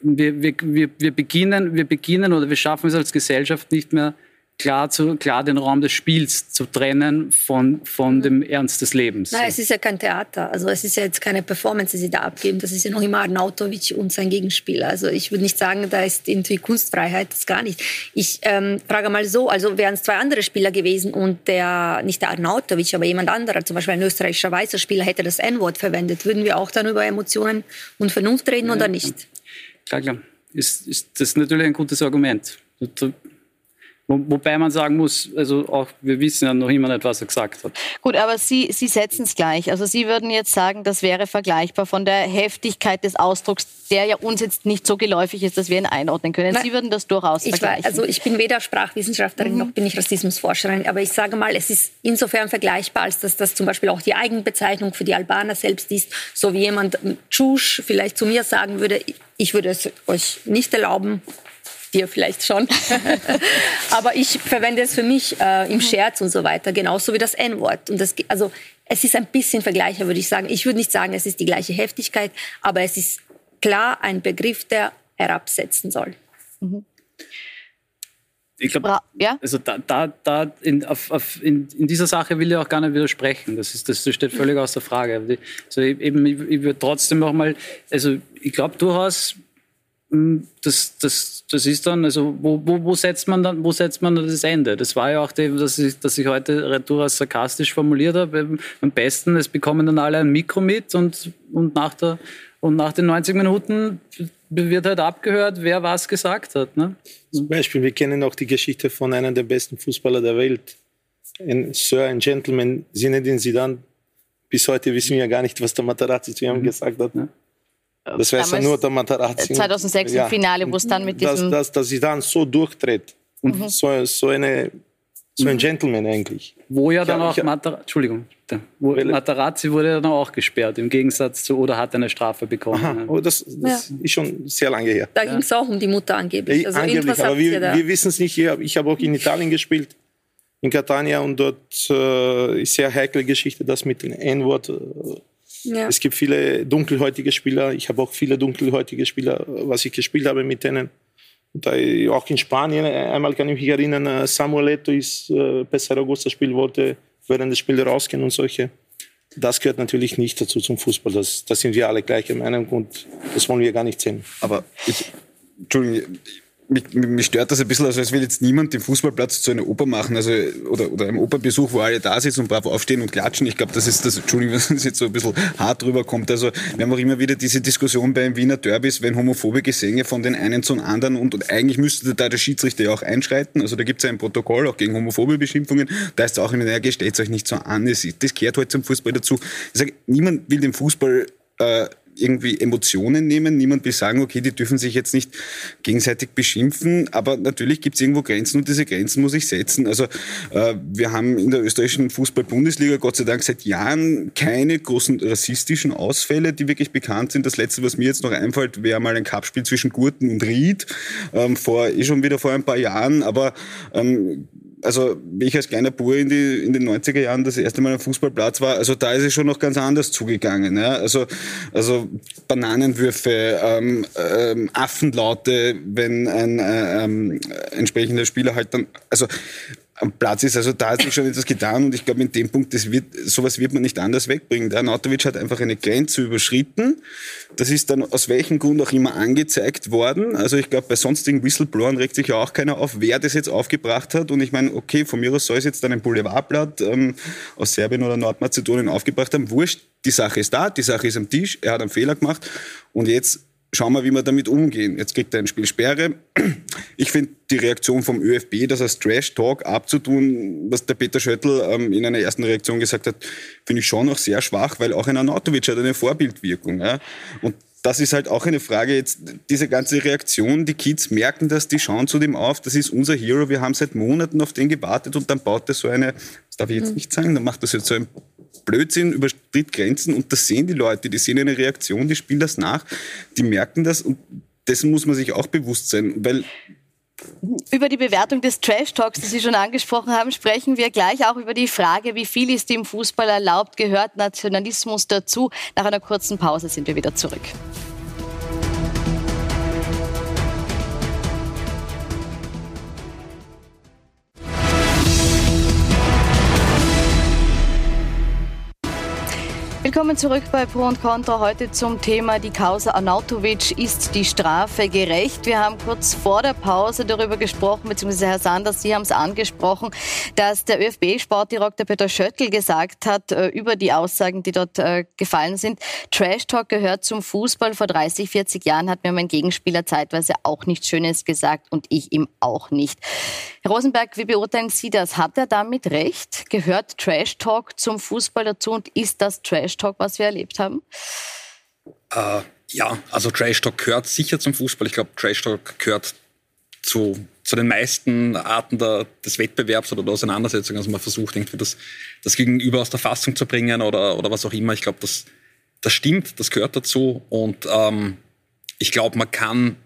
wir, wir, wir, beginnen, wir beginnen oder wir schaffen es als Gesellschaft nicht mehr, klar, zu, klar den Raum des Spiels zu trennen von, von dem Ernst des Lebens. Nein, es ist ja kein Theater. Also es ist ja jetzt keine Performance, die sie da abgeben. Das ist ja noch immer Arnautovic und sein Gegenspieler. Also ich würde nicht sagen, da ist irgendwie Kunstfreiheit, das gar nicht. Ich ähm, frage mal so, also wären es zwei andere Spieler gewesen und der, nicht der Arnautovic, aber jemand anderer, zum Beispiel ein österreichischer weißer Spieler, hätte das N-Wort verwendet, würden wir auch dann über Emotionen und Vernunft reden ja, oder nicht? Klar, klar. Ist, ist das natürlich ein gutes Argument. Wobei man sagen muss, also auch wir wissen ja noch immer nicht, was er gesagt hat. Gut, aber Sie, Sie setzen es gleich. Also Sie würden jetzt sagen, das wäre vergleichbar von der Heftigkeit des Ausdrucks, der ja uns jetzt nicht so geläufig ist, dass wir ihn einordnen können. Sie würden das durchaus ich vergleichen. War, also ich bin weder Sprachwissenschaftlerin mhm. noch bin ich Rassismusforscherin, aber ich sage mal, es ist insofern vergleichbar, als dass das zum Beispiel auch die Eigenbezeichnung für die Albaner selbst ist, so wie jemand Tschusch vielleicht zu mir sagen würde, ich würde es euch nicht erlauben, dir vielleicht schon. *laughs* Aber ich verwende es für mich äh, im Scherz und so weiter, genauso wie das N-Wort. Und das, also es ist ein bisschen vergleichbar, würde ich sagen. Ich würde nicht sagen, es ist die gleiche Heftigkeit, aber es ist klar ein Begriff, der herabsetzen soll. Mhm. Ich glaube, ja? also da, da, da in, auf, auf, in, in, dieser Sache will ich auch gar nicht widersprechen. Das, ist, das steht völlig außer Frage. Also eben, ich, ich würde trotzdem noch mal, also ich glaube durchaus, das, das, das ist dann, also wo, wo, wo, setzt man dann, wo setzt man das Ende? Das war ja auch, die, dass, ich, dass ich heute durchaus sarkastisch formuliert habe. Am besten, es bekommen dann alle ein Mikro mit und, und, nach, der, und nach den 90 Minuten wird halt abgehört, wer was gesagt hat. Ne? Zum Beispiel, wir kennen auch die Geschichte von einem der besten Fußballer der Welt, ein Sir, ein Gentleman, Zinedine Zidane. Bis heute wissen wir ja gar nicht, was der Materazzi zu ihm mhm. gesagt hat. Ne? Das weiß ja nur der Matarazzi. 2006 ja. im Finale, wo es dann mit diesem... Dass, dass, dass sie dann so durchdreht. Und mhm. so, so, eine, so ein Gentleman eigentlich. Wo ja dann auch Matarazzi, Entschuldigung, wo Matarazzi wurde dann auch gesperrt, im Gegensatz zu, oder hat eine Strafe bekommen. Aha, oh, das, das ja. ist schon sehr lange her. Da ging es auch um die Mutter angeblich. Also angeblich, aber wir, wir wissen es nicht. Ich habe auch in Italien gespielt, in Catania, und dort äh, ist sehr heikle Geschichte, das mit dem N-Wort. Äh, ja. Es gibt viele dunkelhäutige Spieler. Ich habe auch viele dunkelhäutige Spieler, was ich gespielt habe mit denen. Da, auch in Spanien, einmal kann ich mich erinnern, äh, Samuel Eto ist äh, per Saragossa spielen wollte, während des Spiels rausgehen und solche. Das gehört natürlich nicht dazu zum Fußball. Das, das sind wir alle gleicher Meinung und das wollen wir gar nicht sehen. Aber ich, Entschuldigung, mich, mich stört das ein bisschen, also es will jetzt niemand den Fußballplatz zu einer Oper machen, also oder, oder einem Opernbesuch, wo alle da sitzen und brav aufstehen und klatschen. Ich glaube, das ist das, Entschuldigung, *laughs* wenn es jetzt so ein bisschen hart drüber kommt. Also wir haben auch immer wieder diese Diskussion beim Wiener Derbys, wenn homophobe Gesänge von den einen zum anderen und, und eigentlich müsste da der Schiedsrichter ja auch einschreiten. Also da gibt es ja ein Protokoll auch gegen homophobe Beschimpfungen. Da ist auch immer, naja, stellt euch nicht so an. Das, das gehört halt zum Fußball dazu. Ich sage, niemand will den Fußball äh, irgendwie Emotionen nehmen. Niemand will sagen, okay, die dürfen sich jetzt nicht gegenseitig beschimpfen. Aber natürlich gibt es irgendwo Grenzen und diese Grenzen muss ich setzen. Also äh, wir haben in der österreichischen Fußball-Bundesliga Gott sei Dank seit Jahren keine großen rassistischen Ausfälle, die wirklich bekannt sind. Das letzte, was mir jetzt noch einfällt, wäre mal ein Cup-Spiel zwischen Gurten und Ried ähm, vor eh schon wieder vor ein paar Jahren. Aber ähm, also wie ich als kleiner Bub in, in den 90er Jahren das erste Mal am Fußballplatz war, also da ist es schon noch ganz anders zugegangen. Ja? Also, also Bananenwürfe, ähm, ähm, Affenlaute, wenn ein äh, ähm, entsprechender Spieler halt dann, also am Platz ist. Also da hat sich schon etwas getan und ich glaube, in dem Punkt, das wird, sowas wird man nicht anders wegbringen. Der Anatovic hat einfach eine Grenze überschritten. Das ist dann aus welchem Grund auch immer angezeigt worden. Also ich glaube, bei sonstigen Whistleblowern regt sich ja auch keiner auf, wer das jetzt aufgebracht hat. Und ich meine, okay, von mir aus soll es jetzt dann ein Boulevardblatt ähm, aus Serbien oder Nordmazedonien aufgebracht haben. Wurscht, die Sache ist da, die Sache ist am Tisch, er hat einen Fehler gemacht und jetzt schauen wir, wie wir damit umgehen. Jetzt kriegt er ein Spiel Sperre. Ich finde die Reaktion vom ÖFB, das als Trash-Talk abzutun, was der Peter Schöttl ähm, in einer ersten Reaktion gesagt hat, finde ich schon noch sehr schwach, weil auch ein Anatovic hat eine Vorbildwirkung. Ja? Und das ist halt auch eine Frage jetzt, diese ganze Reaktion, die Kids merken das, die schauen zu dem auf, das ist unser Hero, wir haben seit Monaten auf den gewartet und dann baut er so eine, das darf ich jetzt mhm. nicht sagen, dann macht das jetzt so ein Blödsinn, übertritt Grenzen und das sehen die Leute, die sehen eine Reaktion, die spielen das nach, die merken das und dessen muss man sich auch bewusst sein, weil über die Bewertung des Trash Talks, die Sie schon angesprochen haben, sprechen wir gleich auch über die Frage, wie viel ist im Fußball erlaubt, gehört Nationalismus dazu. Nach einer kurzen Pause sind wir wieder zurück. Willkommen zurück bei Pro und Contra. Heute zum Thema die Causa Arnautovic. Ist die Strafe gerecht? Wir haben kurz vor der Pause darüber gesprochen, beziehungsweise Herr Sanders, Sie haben es angesprochen, dass der ÖFB-Sportdirektor Peter Schöttl gesagt hat äh, über die Aussagen, die dort äh, gefallen sind. Trash Talk gehört zum Fußball. Vor 30, 40 Jahren hat mir mein Gegenspieler zeitweise auch nichts Schönes gesagt und ich ihm auch nicht. Herr Rosenberg, wie beurteilen Sie das? Hat er damit recht? Gehört Trash Talk zum Fußball dazu und ist das Trash Talk, was wir erlebt haben? Äh, ja, also Trash Talk gehört sicher zum Fußball. Ich glaube, Trash Talk gehört zu, zu den meisten Arten der, des Wettbewerbs oder der Auseinandersetzung. Also man versucht irgendwie das, das Gegenüber aus der Fassung zu bringen oder, oder was auch immer. Ich glaube, das, das stimmt, das gehört dazu. Und ähm, ich glaube, man kann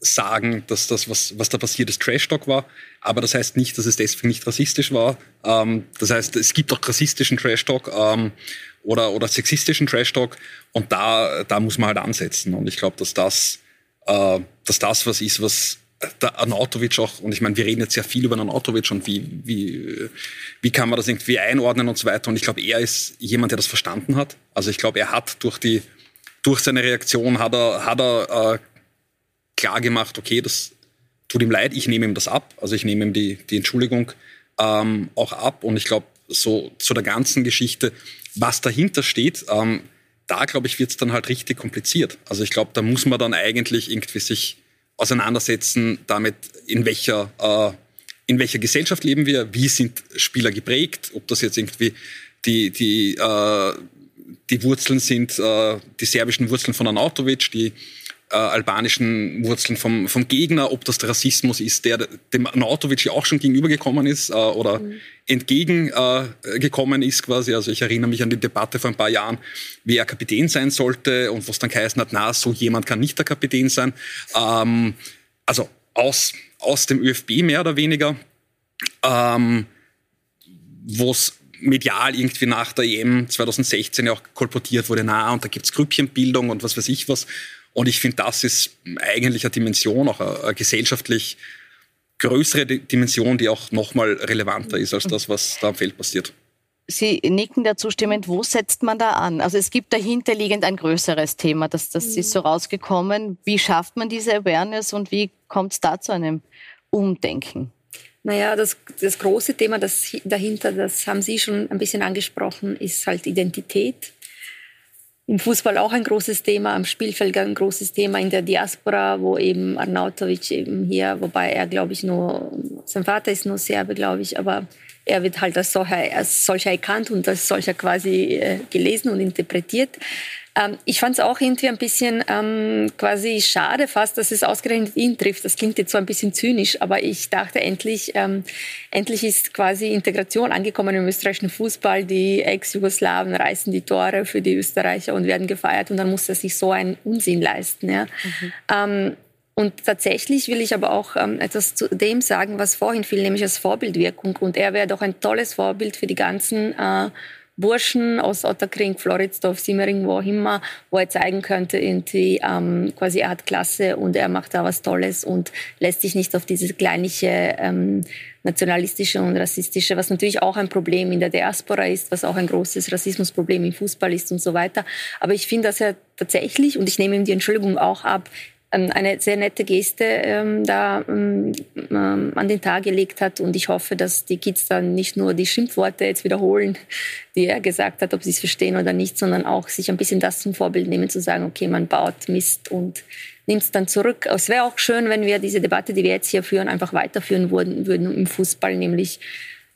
sagen, dass das, was, was da passiert ist, Trash-Talk war. Aber das heißt nicht, dass es deswegen nicht rassistisch war. Ähm, das heißt, es gibt auch rassistischen Trash-Talk ähm, oder, oder sexistischen Trash-Talk. Und da, da muss man halt ansetzen. Und ich glaube, dass das, äh, dass das was ist, was der Anatovic auch, und ich meine, wir reden jetzt sehr viel über Anatovic und wie, wie, wie kann man das irgendwie einordnen und so weiter. Und ich glaube, er ist jemand, der das verstanden hat. Also ich glaube, er hat durch die, durch seine Reaktion hat er, hat er äh, klar gemacht, okay, das tut ihm leid, ich nehme ihm das ab. Also ich nehme ihm die, die Entschuldigung ähm, auch ab. Und ich glaube, so zu der ganzen Geschichte, was dahinter steht, ähm, da glaube ich, wird es dann halt richtig kompliziert. Also ich glaube, da muss man dann eigentlich irgendwie sich auseinandersetzen damit, in welcher, äh, in welcher Gesellschaft leben wir, wie sind Spieler geprägt, ob das jetzt irgendwie die, die, äh, die Wurzeln sind, äh, die serbischen Wurzeln von Anautovic, die äh, albanischen Wurzeln vom, vom Gegner, ob das der Rassismus ist, der dem Nautovic ja auch schon gegenübergekommen ist äh, oder mhm. entgegengekommen äh, ist quasi. Also ich erinnere mich an die Debatte vor ein paar Jahren, wie er Kapitän sein sollte und was dann geheißen hat, na, so jemand kann nicht der Kapitän sein. Ähm, also aus, aus dem ÖFB mehr oder weniger, ähm, wo es medial irgendwie nach der EM 2016 ja auch kolportiert wurde, na, und da gibt's Grüppchenbildung und was weiß ich was. Und ich finde, das ist eigentlich eine Dimension, auch eine, eine gesellschaftlich größere Dimension, die auch nochmal relevanter ist als das, was da am Feld passiert. Sie nicken dazu stimmend. Wo setzt man da an? Also es gibt dahinterliegend ein größeres Thema, das, das ist so rausgekommen. Wie schafft man diese Awareness und wie kommt es da zu einem Umdenken? Naja, das, das große Thema das dahinter, das haben Sie schon ein bisschen angesprochen, ist halt Identität im Fußball auch ein großes Thema, am Spielfeld ein großes Thema, in der Diaspora, wo eben Arnautovic eben hier, wobei er, glaube ich, nur, sein Vater ist nur Serbe, glaube ich, aber er wird halt als solcher, als solcher erkannt und als solcher quasi äh, gelesen und interpretiert. Ähm, ich fand es auch irgendwie ein bisschen ähm, quasi schade fast, dass es ausgerechnet ihn trifft. Das klingt jetzt so ein bisschen zynisch, aber ich dachte endlich, ähm, endlich ist quasi Integration angekommen im österreichischen Fußball. Die Ex-Jugoslawen reißen die Tore für die Österreicher und werden gefeiert und dann muss er sich so einen Unsinn leisten. Ja. Mhm. Und tatsächlich will ich aber auch ähm, etwas zu dem sagen, was vorhin fiel, nämlich als Vorbildwirkung. Und er wäre doch ein tolles Vorbild für die ganzen äh, Burschen aus Otterkring, Floridsdorf, Simmering, wo auch immer, wo er zeigen könnte, irgendwie ähm, quasi er hat Klasse und er macht da was Tolles und lässt sich nicht auf dieses kleinliche ähm, nationalistische und rassistische, was natürlich auch ein Problem in der Diaspora ist, was auch ein großes Rassismusproblem im Fußball ist und so weiter. Aber ich finde, dass er tatsächlich, und ich nehme ihm die Entschuldigung auch ab, eine sehr nette Geste ähm, da ähm, ähm, an den Tag gelegt hat. Und ich hoffe, dass die Kids dann nicht nur die Schimpfworte jetzt wiederholen, *laughs* die er gesagt hat, ob sie es verstehen oder nicht, sondern auch sich ein bisschen das zum Vorbild nehmen, zu sagen, okay, man baut Mist und nimmt es dann zurück. Es wäre auch schön, wenn wir diese Debatte, die wir jetzt hier führen, einfach weiterführen würden, würden im Fußball, nämlich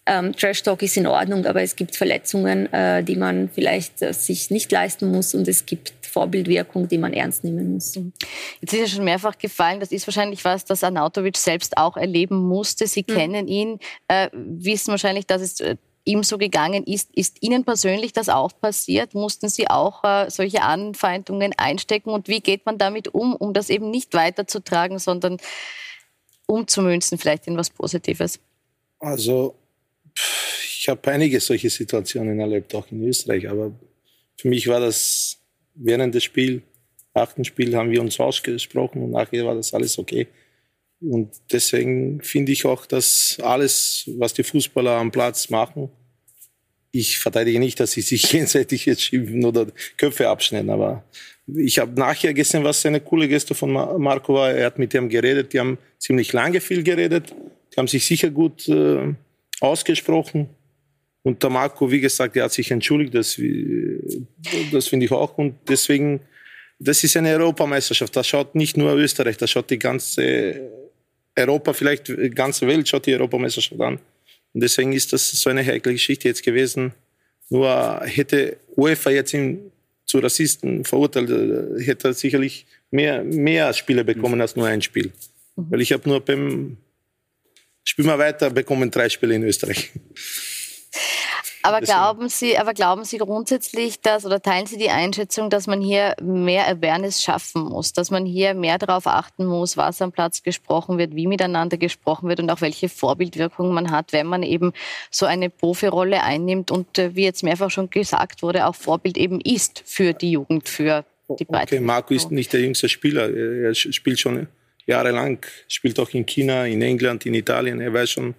ähm, Trash Talk ist in Ordnung, aber es gibt Verletzungen, äh, die man vielleicht äh, sich nicht leisten muss und es gibt Vorbildwirkung, die man ernst nehmen muss. Mhm. Jetzt ist ja schon mehrfach gefallen, das ist wahrscheinlich was, das Arnautovic selbst auch erleben musste. Sie mhm. kennen ihn, äh, wissen wahrscheinlich, dass es äh, ihm so gegangen ist. Ist Ihnen persönlich das auch passiert? Mussten Sie auch äh, solche Anfeindungen einstecken? Und wie geht man damit um, um das eben nicht weiterzutragen, sondern umzumünzen vielleicht in was Positives? Also ich habe einige solche Situationen erlebt, auch in Österreich. Aber für mich war das während des Spiels, achten Spiel, haben wir uns ausgesprochen und nachher war das alles okay. Und deswegen finde ich auch, dass alles, was die Fußballer am Platz machen, ich verteidige nicht, dass sie sich *laughs* gegenseitig jetzt schimpfen oder Köpfe abschneiden, aber ich habe nachher gesehen, was eine coole Geste von Marco war. Er hat mit dem geredet, die haben ziemlich lange viel geredet, die haben sich sicher gut äh, ausgesprochen. Und der Marco, wie gesagt, der hat sich entschuldigt, das, das finde ich auch. Und deswegen, das ist eine Europameisterschaft. Das schaut nicht nur Österreich, das schaut die ganze Europa, vielleicht die ganze Welt schaut die Europameisterschaft an. Und deswegen ist das so eine heikle Geschichte jetzt gewesen. Nur hätte UEFA jetzt ihn zu Rassisten verurteilt, hätte er sicherlich mehr, mehr Spiele bekommen als nur ein Spiel. Mhm. Weil ich habe nur beim Spiel mal weiter bekommen drei Spiele in Österreich. Aber glauben Sie, aber glauben Sie grundsätzlich, dass oder teilen Sie die Einschätzung, dass man hier mehr Awareness schaffen muss, dass man hier mehr darauf achten muss, was am Platz gesprochen wird, wie miteinander gesprochen wird und auch welche Vorbildwirkung man hat, wenn man eben so eine Profirolle einnimmt und äh, wie jetzt mehrfach schon gesagt wurde, auch Vorbild eben ist für die Jugend, für die Breite. Okay, Marco ist nicht der jüngste Spieler. Er spielt schon jahrelang, spielt auch in China, in England, in Italien. Er weiß schon,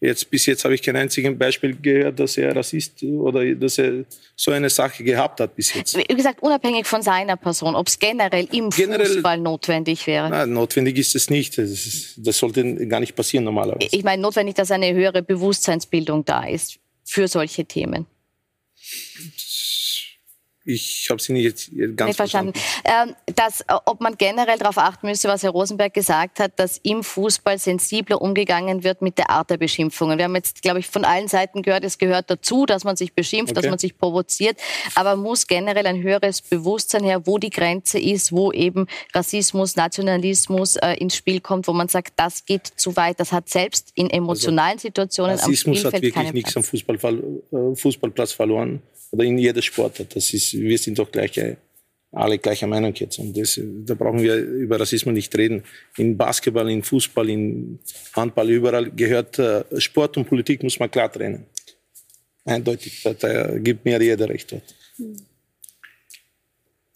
Jetzt, bis jetzt habe ich kein einziges Beispiel gehört, dass er Rassist oder dass er so eine Sache gehabt hat bis jetzt. Wie gesagt, unabhängig von seiner Person, ob es generell im generell, Fußball notwendig wäre. Nein, notwendig ist es nicht. Das, ist, das sollte gar nicht passieren normalerweise. Ich meine, notwendig, dass eine höhere Bewusstseinsbildung da ist für solche Themen. Ich habe Sie nicht jetzt ganz nicht verstanden. verstanden. Ähm, dass, äh, ob man generell darauf achten müsste, was Herr Rosenberg gesagt hat, dass im Fußball sensibler umgegangen wird mit der Art der Beschimpfungen. Wir haben jetzt, glaube ich, von allen Seiten gehört, es gehört dazu, dass man sich beschimpft, okay. dass man sich provoziert. Aber muss generell ein höheres Bewusstsein her, wo die Grenze ist, wo eben Rassismus, Nationalismus äh, ins Spiel kommt, wo man sagt, das geht zu weit. Das hat selbst in emotionalen also, Situationen Rassismus am Spielfeld hat wirklich nichts am Fußball, äh, Fußballplatz verloren oder in jeder Sportart. Das ist, wir sind doch gleiche, alle gleicher Meinung jetzt. Und das, da brauchen wir über Rassismus nicht reden. In Basketball, in Fußball, in Handball, überall gehört äh, Sport und Politik muss man klar trennen. Eindeutig, da, da gibt mir jeder recht dort.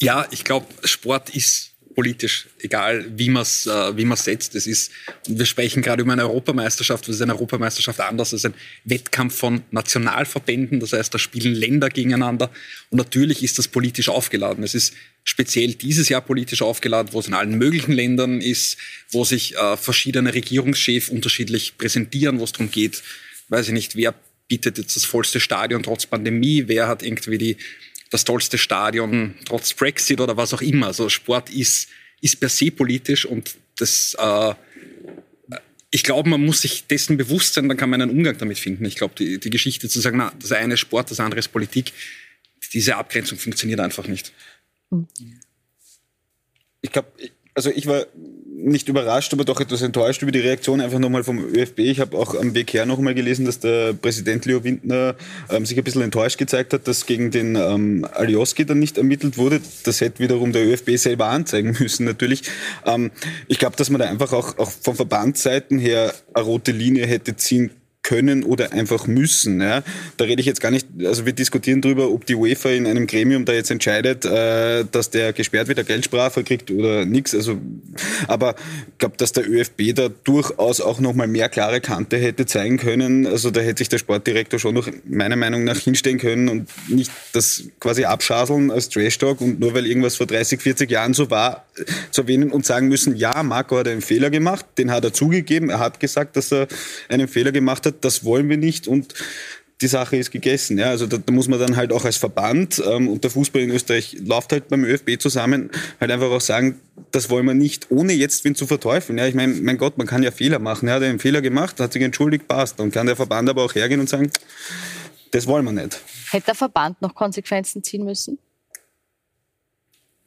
Ja, ich glaube, Sport ist politisch, egal wie man es äh, wie man's setzt. Es ist, wir sprechen gerade über eine Europameisterschaft. Was ist eine Europameisterschaft anders als ein Wettkampf von Nationalverbänden? Das heißt, da spielen Länder gegeneinander. Und natürlich ist das politisch aufgeladen. Es ist speziell dieses Jahr politisch aufgeladen, wo es in allen möglichen Ländern ist, wo sich äh, verschiedene Regierungschefs unterschiedlich präsentieren, wo es darum geht, weiß ich nicht, wer bietet jetzt das vollste Stadion trotz Pandemie, wer hat irgendwie die das tollste Stadion trotz Brexit oder was auch immer. Also Sport ist, ist per se politisch und das, äh, ich glaube, man muss sich dessen bewusst sein, dann kann man einen Umgang damit finden. Ich glaube, die, die Geschichte zu sagen, na, das eine ist Sport, das andere ist Politik, diese Abgrenzung funktioniert einfach nicht. Ich glaube, also ich war nicht überrascht, aber doch etwas enttäuscht über die Reaktion einfach nochmal vom ÖFB. Ich habe auch am Weg her nochmal gelesen, dass der Präsident Leo Windner ähm, sich ein bisschen enttäuscht gezeigt hat, dass gegen den ähm, Alioski dann nicht ermittelt wurde. Das hätte wiederum der ÖFB selber anzeigen müssen natürlich. Ähm, ich glaube, dass man da einfach auch, auch von Verbandsseiten her eine rote Linie hätte ziehen können oder einfach müssen. Ja. Da rede ich jetzt gar nicht, also wir diskutieren darüber, ob die UEFA in einem Gremium da jetzt entscheidet, äh, dass der gesperrt wird, eine Geldstrafe kriegt oder nichts. Also, aber ich glaube, dass der ÖFB da durchaus auch nochmal mehr klare Kante hätte zeigen können. Also da hätte sich der Sportdirektor schon noch meiner Meinung nach hinstellen können und nicht das quasi abschaseln als Trash-Talk und nur weil irgendwas vor 30, 40 Jahren so war, zu erwähnen und sagen müssen, ja, Marco hat einen Fehler gemacht, den hat er zugegeben, er hat gesagt, dass er einen Fehler gemacht hat, das wollen wir nicht und die Sache ist gegessen. Ja, also da, da muss man dann halt auch als Verband ähm, und der Fußball in Österreich läuft halt beim ÖFB zusammen, halt einfach auch sagen, das wollen wir nicht, ohne jetzt wen zu verteufeln. Ja, ich meine, mein Gott, man kann ja Fehler machen. Er hat einen Fehler gemacht, hat sich entschuldigt, passt. Dann kann der Verband aber auch hergehen und sagen, das wollen wir nicht. Hätte der Verband noch Konsequenzen ziehen müssen?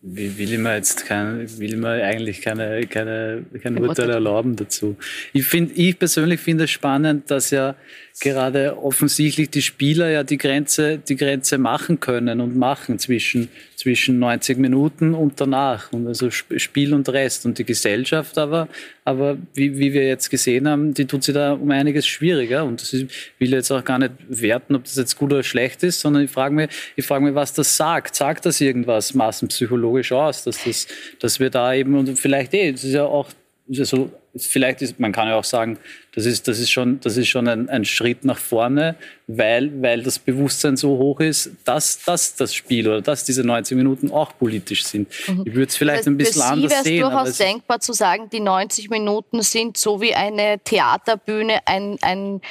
Will ich mir jetzt kein, will mir eigentlich keine, keine, keine Urteile erlauben dazu. Ich, find, ich persönlich finde es spannend, dass ja gerade offensichtlich die Spieler ja die Grenze, die Grenze machen können und machen zwischen, zwischen 90 Minuten und danach. Und also Spiel und Rest. Und die Gesellschaft aber, aber wie, wie wir jetzt gesehen haben, die tut sich da um einiges schwieriger. Und ist, will jetzt auch gar nicht werten, ob das jetzt gut oder schlecht ist, sondern ich frage mich, ich frage mich, was das sagt. Sagt das irgendwas massenpsychologisch aus, dass das, dass wir da eben, und vielleicht eh, das ist ja auch also vielleicht ist, man kann ja auch sagen, das ist, das ist schon, das ist schon ein, ein Schritt nach vorne, weil, weil das Bewusstsein so hoch ist, dass, dass das Spiel oder dass diese 90 Minuten auch politisch sind. Mhm. Ich würde es vielleicht das, ein bisschen für anders Sie sehen. Es durchaus denkbar zu sagen, die 90 Minuten sind so wie eine Theaterbühne, ein, ein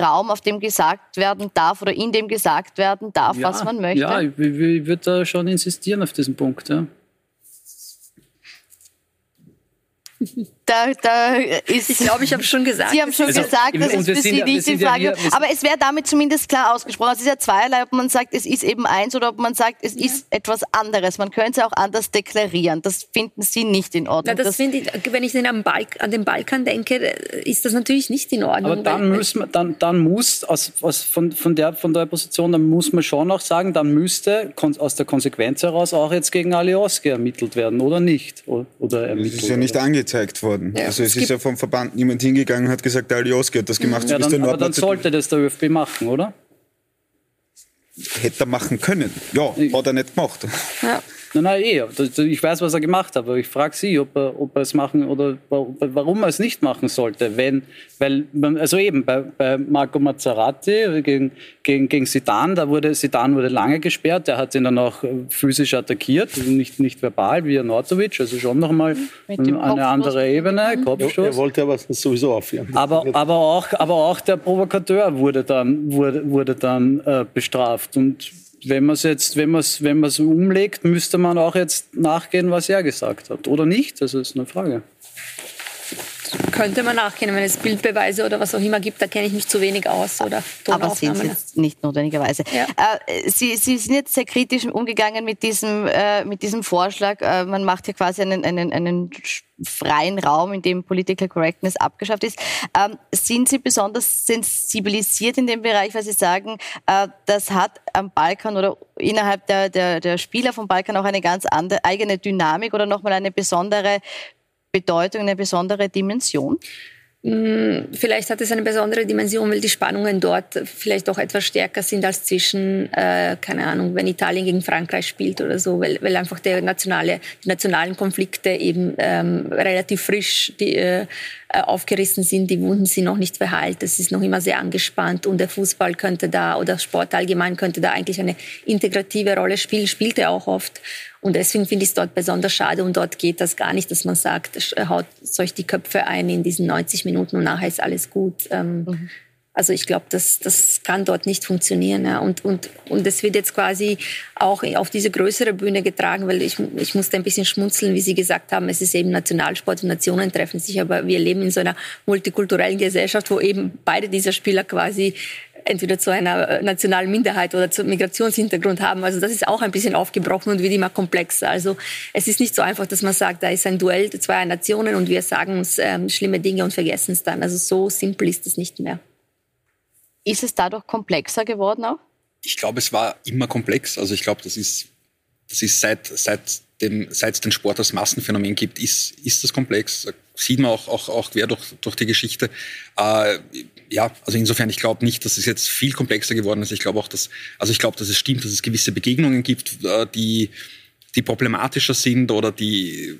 Raum, auf dem gesagt werden darf oder in dem gesagt werden darf, ja, was man möchte. Ja, ich, ich würde da schon insistieren auf diesen Punkt. Ja. Da, da ist, ich glaube, ich habe schon gesagt. Sie haben schon also, gesagt, das ist für Sie nicht in Frage. Ja aber es wäre damit zumindest klar ausgesprochen. Es ist ja zweierlei, ob man sagt, es ist eben eins oder ob man sagt, es ja. ist etwas anderes. Man könnte es auch anders deklarieren. Das finden Sie nicht in Ordnung. Na, das, das ich, wenn ich an, an, den Balkan denke, ist das natürlich nicht in Ordnung. Aber dann, müssen wir, dann, dann muss, aus, aus, von, von, der, von der Position, dann muss man schon auch sagen, dann müsste aus der Konsequenz heraus auch jetzt gegen Alioski ermittelt werden, oder nicht? Oder ermittelt, das ist ja nicht angezeigt worden worden. Ja, also es, es ist ja vom Verband niemand hingegangen und hat gesagt, der Alioski hat das gemacht. Ja, dann, aber dann sollte das der ÖFB machen, oder? Hätte er machen können. Ja, hat er nicht gemacht. Ja. Nein, nein, eh. Ich weiß, was er gemacht hat, aber ich frage Sie, ob er, ob er es machen oder warum er es nicht machen sollte. Wenn, weil, also eben bei, bei Marco Mazzarati gegen, gegen, gegen Sidan, da wurde, Sidan wurde lange gesperrt, der hat ihn dann auch physisch attackiert, nicht, nicht verbal wie Nortovic, also schon nochmal eine andere Ebene, Kopfstoß. Er wollte aber sowieso aufhören. Aber, aber, auch, aber auch der Provokateur wurde dann, wurde, wurde dann äh, bestraft und wenn man es jetzt, wenn man es wenn man's umlegt, müsste man auch jetzt nachgehen, was er gesagt hat. Oder nicht? Das ist eine Frage. Könnte man nachgehen, wenn es Bildbeweise oder was auch immer gibt, da kenne ich mich zu wenig aus. Oder Aber sind Sie jetzt nicht notwendigerweise. Ja. Äh, Sie, Sie sind jetzt sehr kritisch umgegangen mit diesem, äh, mit diesem Vorschlag. Äh, man macht hier quasi einen, einen, einen freien Raum, in dem Political Correctness abgeschafft ist. Ähm, sind Sie besonders sensibilisiert in dem Bereich, weil Sie sagen, äh, das hat am Balkan oder innerhalb der, der, der Spieler vom Balkan auch eine ganz andere eigene Dynamik oder nochmal eine besondere Bedeutung, eine besondere Dimension? Hm, vielleicht hat es eine besondere Dimension, weil die Spannungen dort vielleicht auch etwas stärker sind als zwischen, äh, keine Ahnung, wenn Italien gegen Frankreich spielt oder so, weil, weil einfach der nationale, die nationalen Konflikte eben ähm, relativ frisch die, äh, aufgerissen sind, die Wunden sind noch nicht verheilt, es ist noch immer sehr angespannt und der Fußball könnte da oder Sport allgemein könnte da eigentlich eine integrative Rolle spielen, spielt er auch oft. Und deswegen finde ich es dort besonders schade und dort geht das gar nicht, dass man sagt, haut euch die Köpfe ein in diesen 90 Minuten und nachher ist alles gut. Ähm, mhm. Also ich glaube, das, das kann dort nicht funktionieren. Ja. Und, und, und es wird jetzt quasi auch auf diese größere Bühne getragen, weil ich, ich musste ein bisschen schmunzeln, wie Sie gesagt haben, es ist eben Nationalsport und Nationen treffen sich, aber wir leben in so einer multikulturellen Gesellschaft, wo eben beide dieser Spieler quasi entweder zu einer äh, nationalen Minderheit oder zum Migrationshintergrund haben. Also das ist auch ein bisschen aufgebrochen und wird immer komplexer. Also es ist nicht so einfach, dass man sagt, da ist ein Duell zweier Nationen und wir sagen uns ähm, schlimme Dinge und vergessen es dann. Also so simpel ist es nicht mehr. Ist es dadurch komplexer geworden auch? Ich glaube, es war immer komplex. Also ich glaube, das ist, das ist seit, seit dem, seit es den Sport als Massenphänomen gibt, ist, ist das komplex. Sieht man auch, auch, auch quer durch, durch die Geschichte. Äh, ja, also insofern, ich glaube nicht, dass es jetzt viel komplexer geworden ist. Ich glaube auch, dass, also ich glaube, dass es stimmt, dass es gewisse Begegnungen gibt, äh, die, die problematischer sind oder die,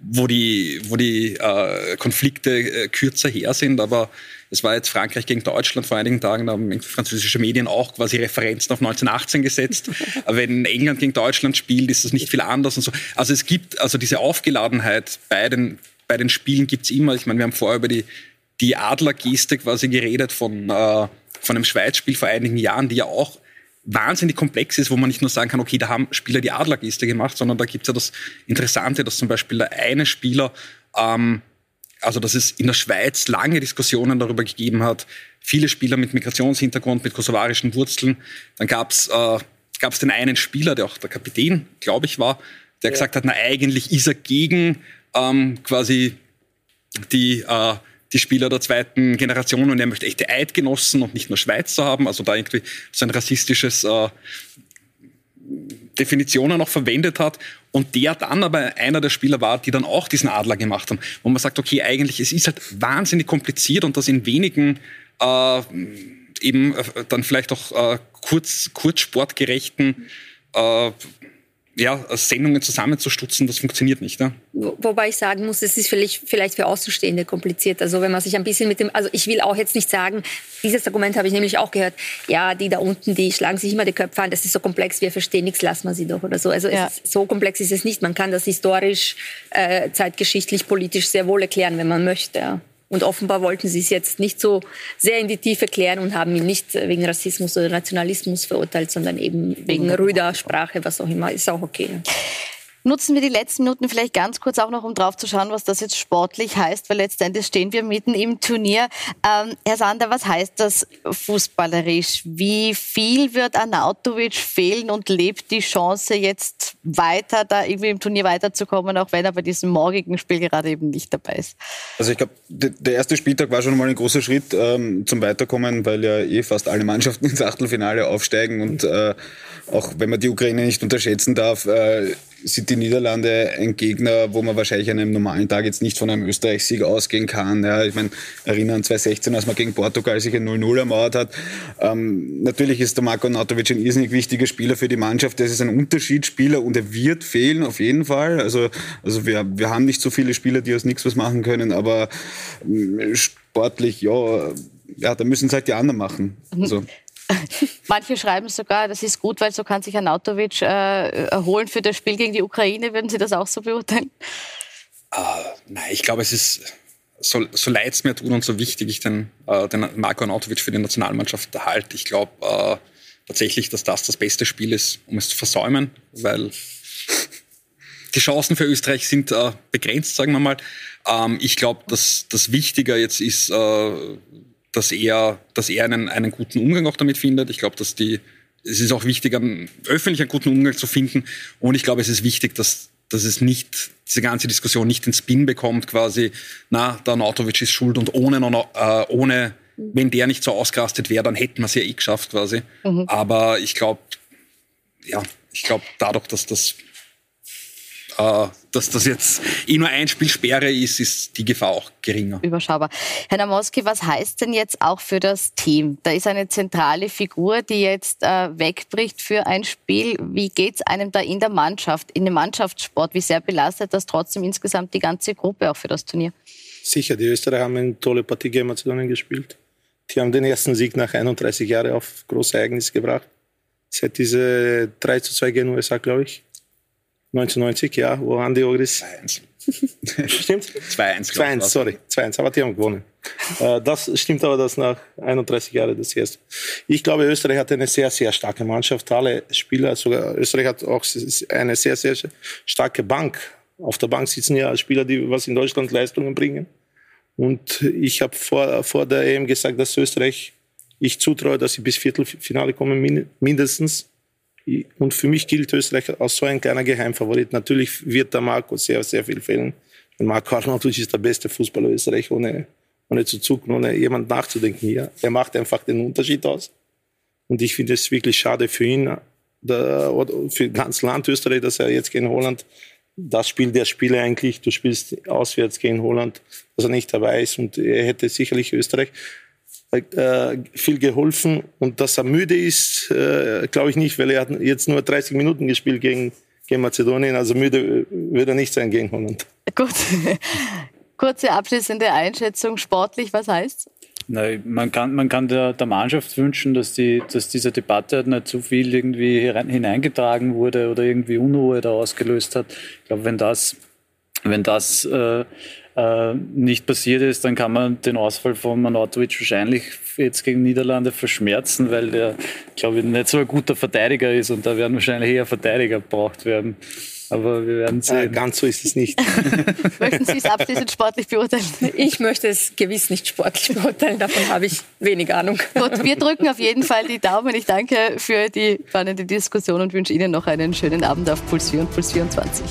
wo die, wo die äh, Konflikte äh, kürzer her sind. Aber es war jetzt Frankreich gegen Deutschland vor einigen Tagen, da haben französische Medien auch quasi Referenzen auf 1918 gesetzt. *laughs* Wenn England gegen Deutschland spielt, ist das nicht viel anders und so. Also es gibt, also diese Aufgeladenheit bei den, bei den Spielen gibt's immer. Ich meine, wir haben vorher über die die Adlergeste quasi geredet von, äh, von einem Schweizspiel vor einigen Jahren, die ja auch wahnsinnig komplex ist, wo man nicht nur sagen kann, okay, da haben Spieler die Adlergeste gemacht, sondern da gibt's ja das Interessante, dass zum Beispiel der eine Spieler, ähm, also dass es in der Schweiz lange Diskussionen darüber gegeben hat, viele Spieler mit Migrationshintergrund, mit kosovarischen Wurzeln. Dann gab's äh, gab's den einen Spieler, der auch der Kapitän, glaube ich, war, der ja. gesagt hat, na eigentlich ist er gegen ähm, quasi die, äh, die Spieler der zweiten Generation und er möchte echte Eidgenossen und nicht nur Schweizer haben, also da irgendwie so ein rassistisches äh, Definitionen noch verwendet hat und der dann aber einer der Spieler war, die dann auch diesen Adler gemacht haben, wo man sagt, okay, eigentlich es ist halt wahnsinnig kompliziert und das in wenigen äh, eben äh, dann vielleicht auch äh, kurz, kurzsportgerechten äh, ja, Sendungen zusammenzustutzen, das funktioniert nicht. Ne? Wobei ich sagen muss, es ist vielleicht, vielleicht für Außenstehende kompliziert. Also wenn man sich ein bisschen mit dem, also ich will auch jetzt nicht sagen, dieses Argument habe ich nämlich auch gehört, ja, die da unten, die schlagen sich immer die Köpfe an, das ist so komplex, wir verstehen nichts, lassen wir sie doch oder so. Also ja. ist, so komplex ist es nicht. Man kann das historisch, äh, zeitgeschichtlich, politisch sehr wohl erklären, wenn man möchte. Ja. Und offenbar wollten sie es jetzt nicht so sehr in die Tiefe klären und haben ihn nicht wegen Rassismus oder Nationalismus verurteilt, sondern eben wegen Rüder, Sprache, was auch immer. Ist auch okay. Nutzen wir die letzten Minuten vielleicht ganz kurz auch noch, um drauf zu schauen, was das jetzt sportlich heißt, weil letztendlich stehen wir mitten im Turnier. Ähm, Herr Sander, was heißt das fußballerisch? Wie viel wird Arnautovic fehlen und lebt die Chance jetzt weiter, da irgendwie im Turnier weiterzukommen, auch wenn er bei diesem morgigen Spiel gerade eben nicht dabei ist? Also ich glaube, der erste Spieltag war schon mal ein großer Schritt ähm, zum Weiterkommen, weil ja eh fast alle Mannschaften ins Achtelfinale aufsteigen und äh, auch wenn man die Ukraine nicht unterschätzen darf, äh, sind die Niederlande ein Gegner, wo man wahrscheinlich an einem normalen Tag jetzt nicht von einem Österreich-Sieg ausgehen kann. Ja, ich meine, erinnern 2016, als man gegen Portugal sich ein 0-0 ermauert hat. Ähm, natürlich ist der Marko Nautovic ein irrsinnig wichtiger Spieler für die Mannschaft. Das ist ein Unterschiedsspieler und er wird fehlen auf jeden Fall. Also, also wir, wir haben nicht so viele Spieler, die aus nichts was machen können, aber ähm, sportlich, ja, ja, da müssen es halt die anderen machen. *laughs* Also. *laughs* Manche schreiben sogar, das ist gut, weil so kann sich Anatovic äh, erholen für das Spiel gegen die Ukraine. Würden Sie das auch so beurteilen? Uh, nein, ich glaube, es ist, so, so leid es mir tut und so wichtig ich den, äh, den Marco Anatovic für die Nationalmannschaft halte, ich glaube äh, tatsächlich, dass das das beste Spiel ist, um es zu versäumen, weil *laughs* die Chancen für Österreich sind äh, begrenzt, sagen wir mal. Ähm, ich glaube, dass das wichtiger jetzt ist, dass er, dass er einen, einen guten Umgang auch damit findet. Ich glaube, dass die, es ist auch wichtig, einen, öffentlich einen guten Umgang zu finden. Und ich glaube, es ist wichtig, dass, dass es nicht, diese ganze Diskussion nicht den Spin bekommt, quasi, na, der Nautovic ist schuld und ohne, äh, ohne, wenn der nicht so ausgerastet wäre, dann hätten wir es ja eh geschafft, quasi. Mhm. Aber ich glaube, ja, ich glaube, dadurch, dass das äh, dass das jetzt eh nur ein Spiel Sperre ist, ist die Gefahr auch geringer. Überschaubar. Herr Namoski, was heißt denn jetzt auch für das Team? Da ist eine zentrale Figur, die jetzt äh, wegbricht für ein Spiel. Wie geht es einem da in der Mannschaft, in dem Mannschaftssport? Wie sehr belastet das trotzdem insgesamt die ganze Gruppe auch für das Turnier? Sicher, die Österreicher haben eine tolle Partie gegen Mazedonien gespielt. Die haben den ersten Sieg nach 31 Jahren auf große Ereignis gebracht. Seit diese 3 zu 2 gegen USA, glaube ich. 1990, ja, wo Andi Ogris. 2-1. *laughs* Stimmt? 2-1. 2-1, sorry. 2-1, aber die haben gewonnen. Äh, das stimmt aber, dass nach 31 Jahren das erste. Ich glaube, Österreich hat eine sehr, sehr starke Mannschaft. Alle Spieler, sogar Österreich hat auch eine sehr, sehr starke Bank. Auf der Bank sitzen ja Spieler, die was in Deutschland Leistungen bringen. Und ich habe vor, vor der EM gesagt, dass Österreich, ich zutraue, dass sie bis Viertelfinale kommen, mindestens. Und für mich gilt Österreich als so ein kleiner Geheimfavorit. Natürlich wird der Marco sehr, sehr viel fehlen. Und Marco Arnautovic ist der beste Fußballer Österreich, ohne, ohne zu zucken, ohne jemand nachzudenken hier. Er macht einfach den Unterschied aus. Und ich finde es wirklich schade für ihn, der, für ganz Land Österreich, dass er jetzt gegen Holland das Spiel der Spiele eigentlich, du spielst auswärts gegen Holland, dass er nicht dabei ist. Und er hätte sicherlich Österreich äh, viel geholfen. Und dass er müde ist, äh, glaube ich nicht, weil er hat jetzt nur 30 Minuten gespielt gegen, gegen Mazedonien. Also müde wird er nicht sein gegen Holland. Gut. *laughs* Kurze abschließende Einschätzung sportlich, was heißt Nein, man kann, man kann der, der Mannschaft wünschen, dass, die, dass diese Debatte halt nicht zu viel irgendwie hineingetragen wurde oder irgendwie Unruhe da ausgelöst hat. Ich glaube, wenn das, wenn das äh, äh, nicht passiert ist, dann kann man den Ausfall von Manatovic wahrscheinlich jetzt gegen Niederlande verschmerzen, weil der, glaube ich, nicht so ein guter Verteidiger ist und da werden wahrscheinlich eher Verteidiger gebraucht werden. Aber wir werden Äh, sehen. ganz so ist es nicht. *laughs* Möchten Sie es abschließend sportlich beurteilen? Ich möchte es gewiss nicht sportlich beurteilen, davon habe ich wenig Ahnung. Gut, wir drücken auf jeden Fall die Daumen. Ich danke für die spannende Diskussion und wünsche Ihnen noch einen schönen Abend auf Puls 4 und Puls 24.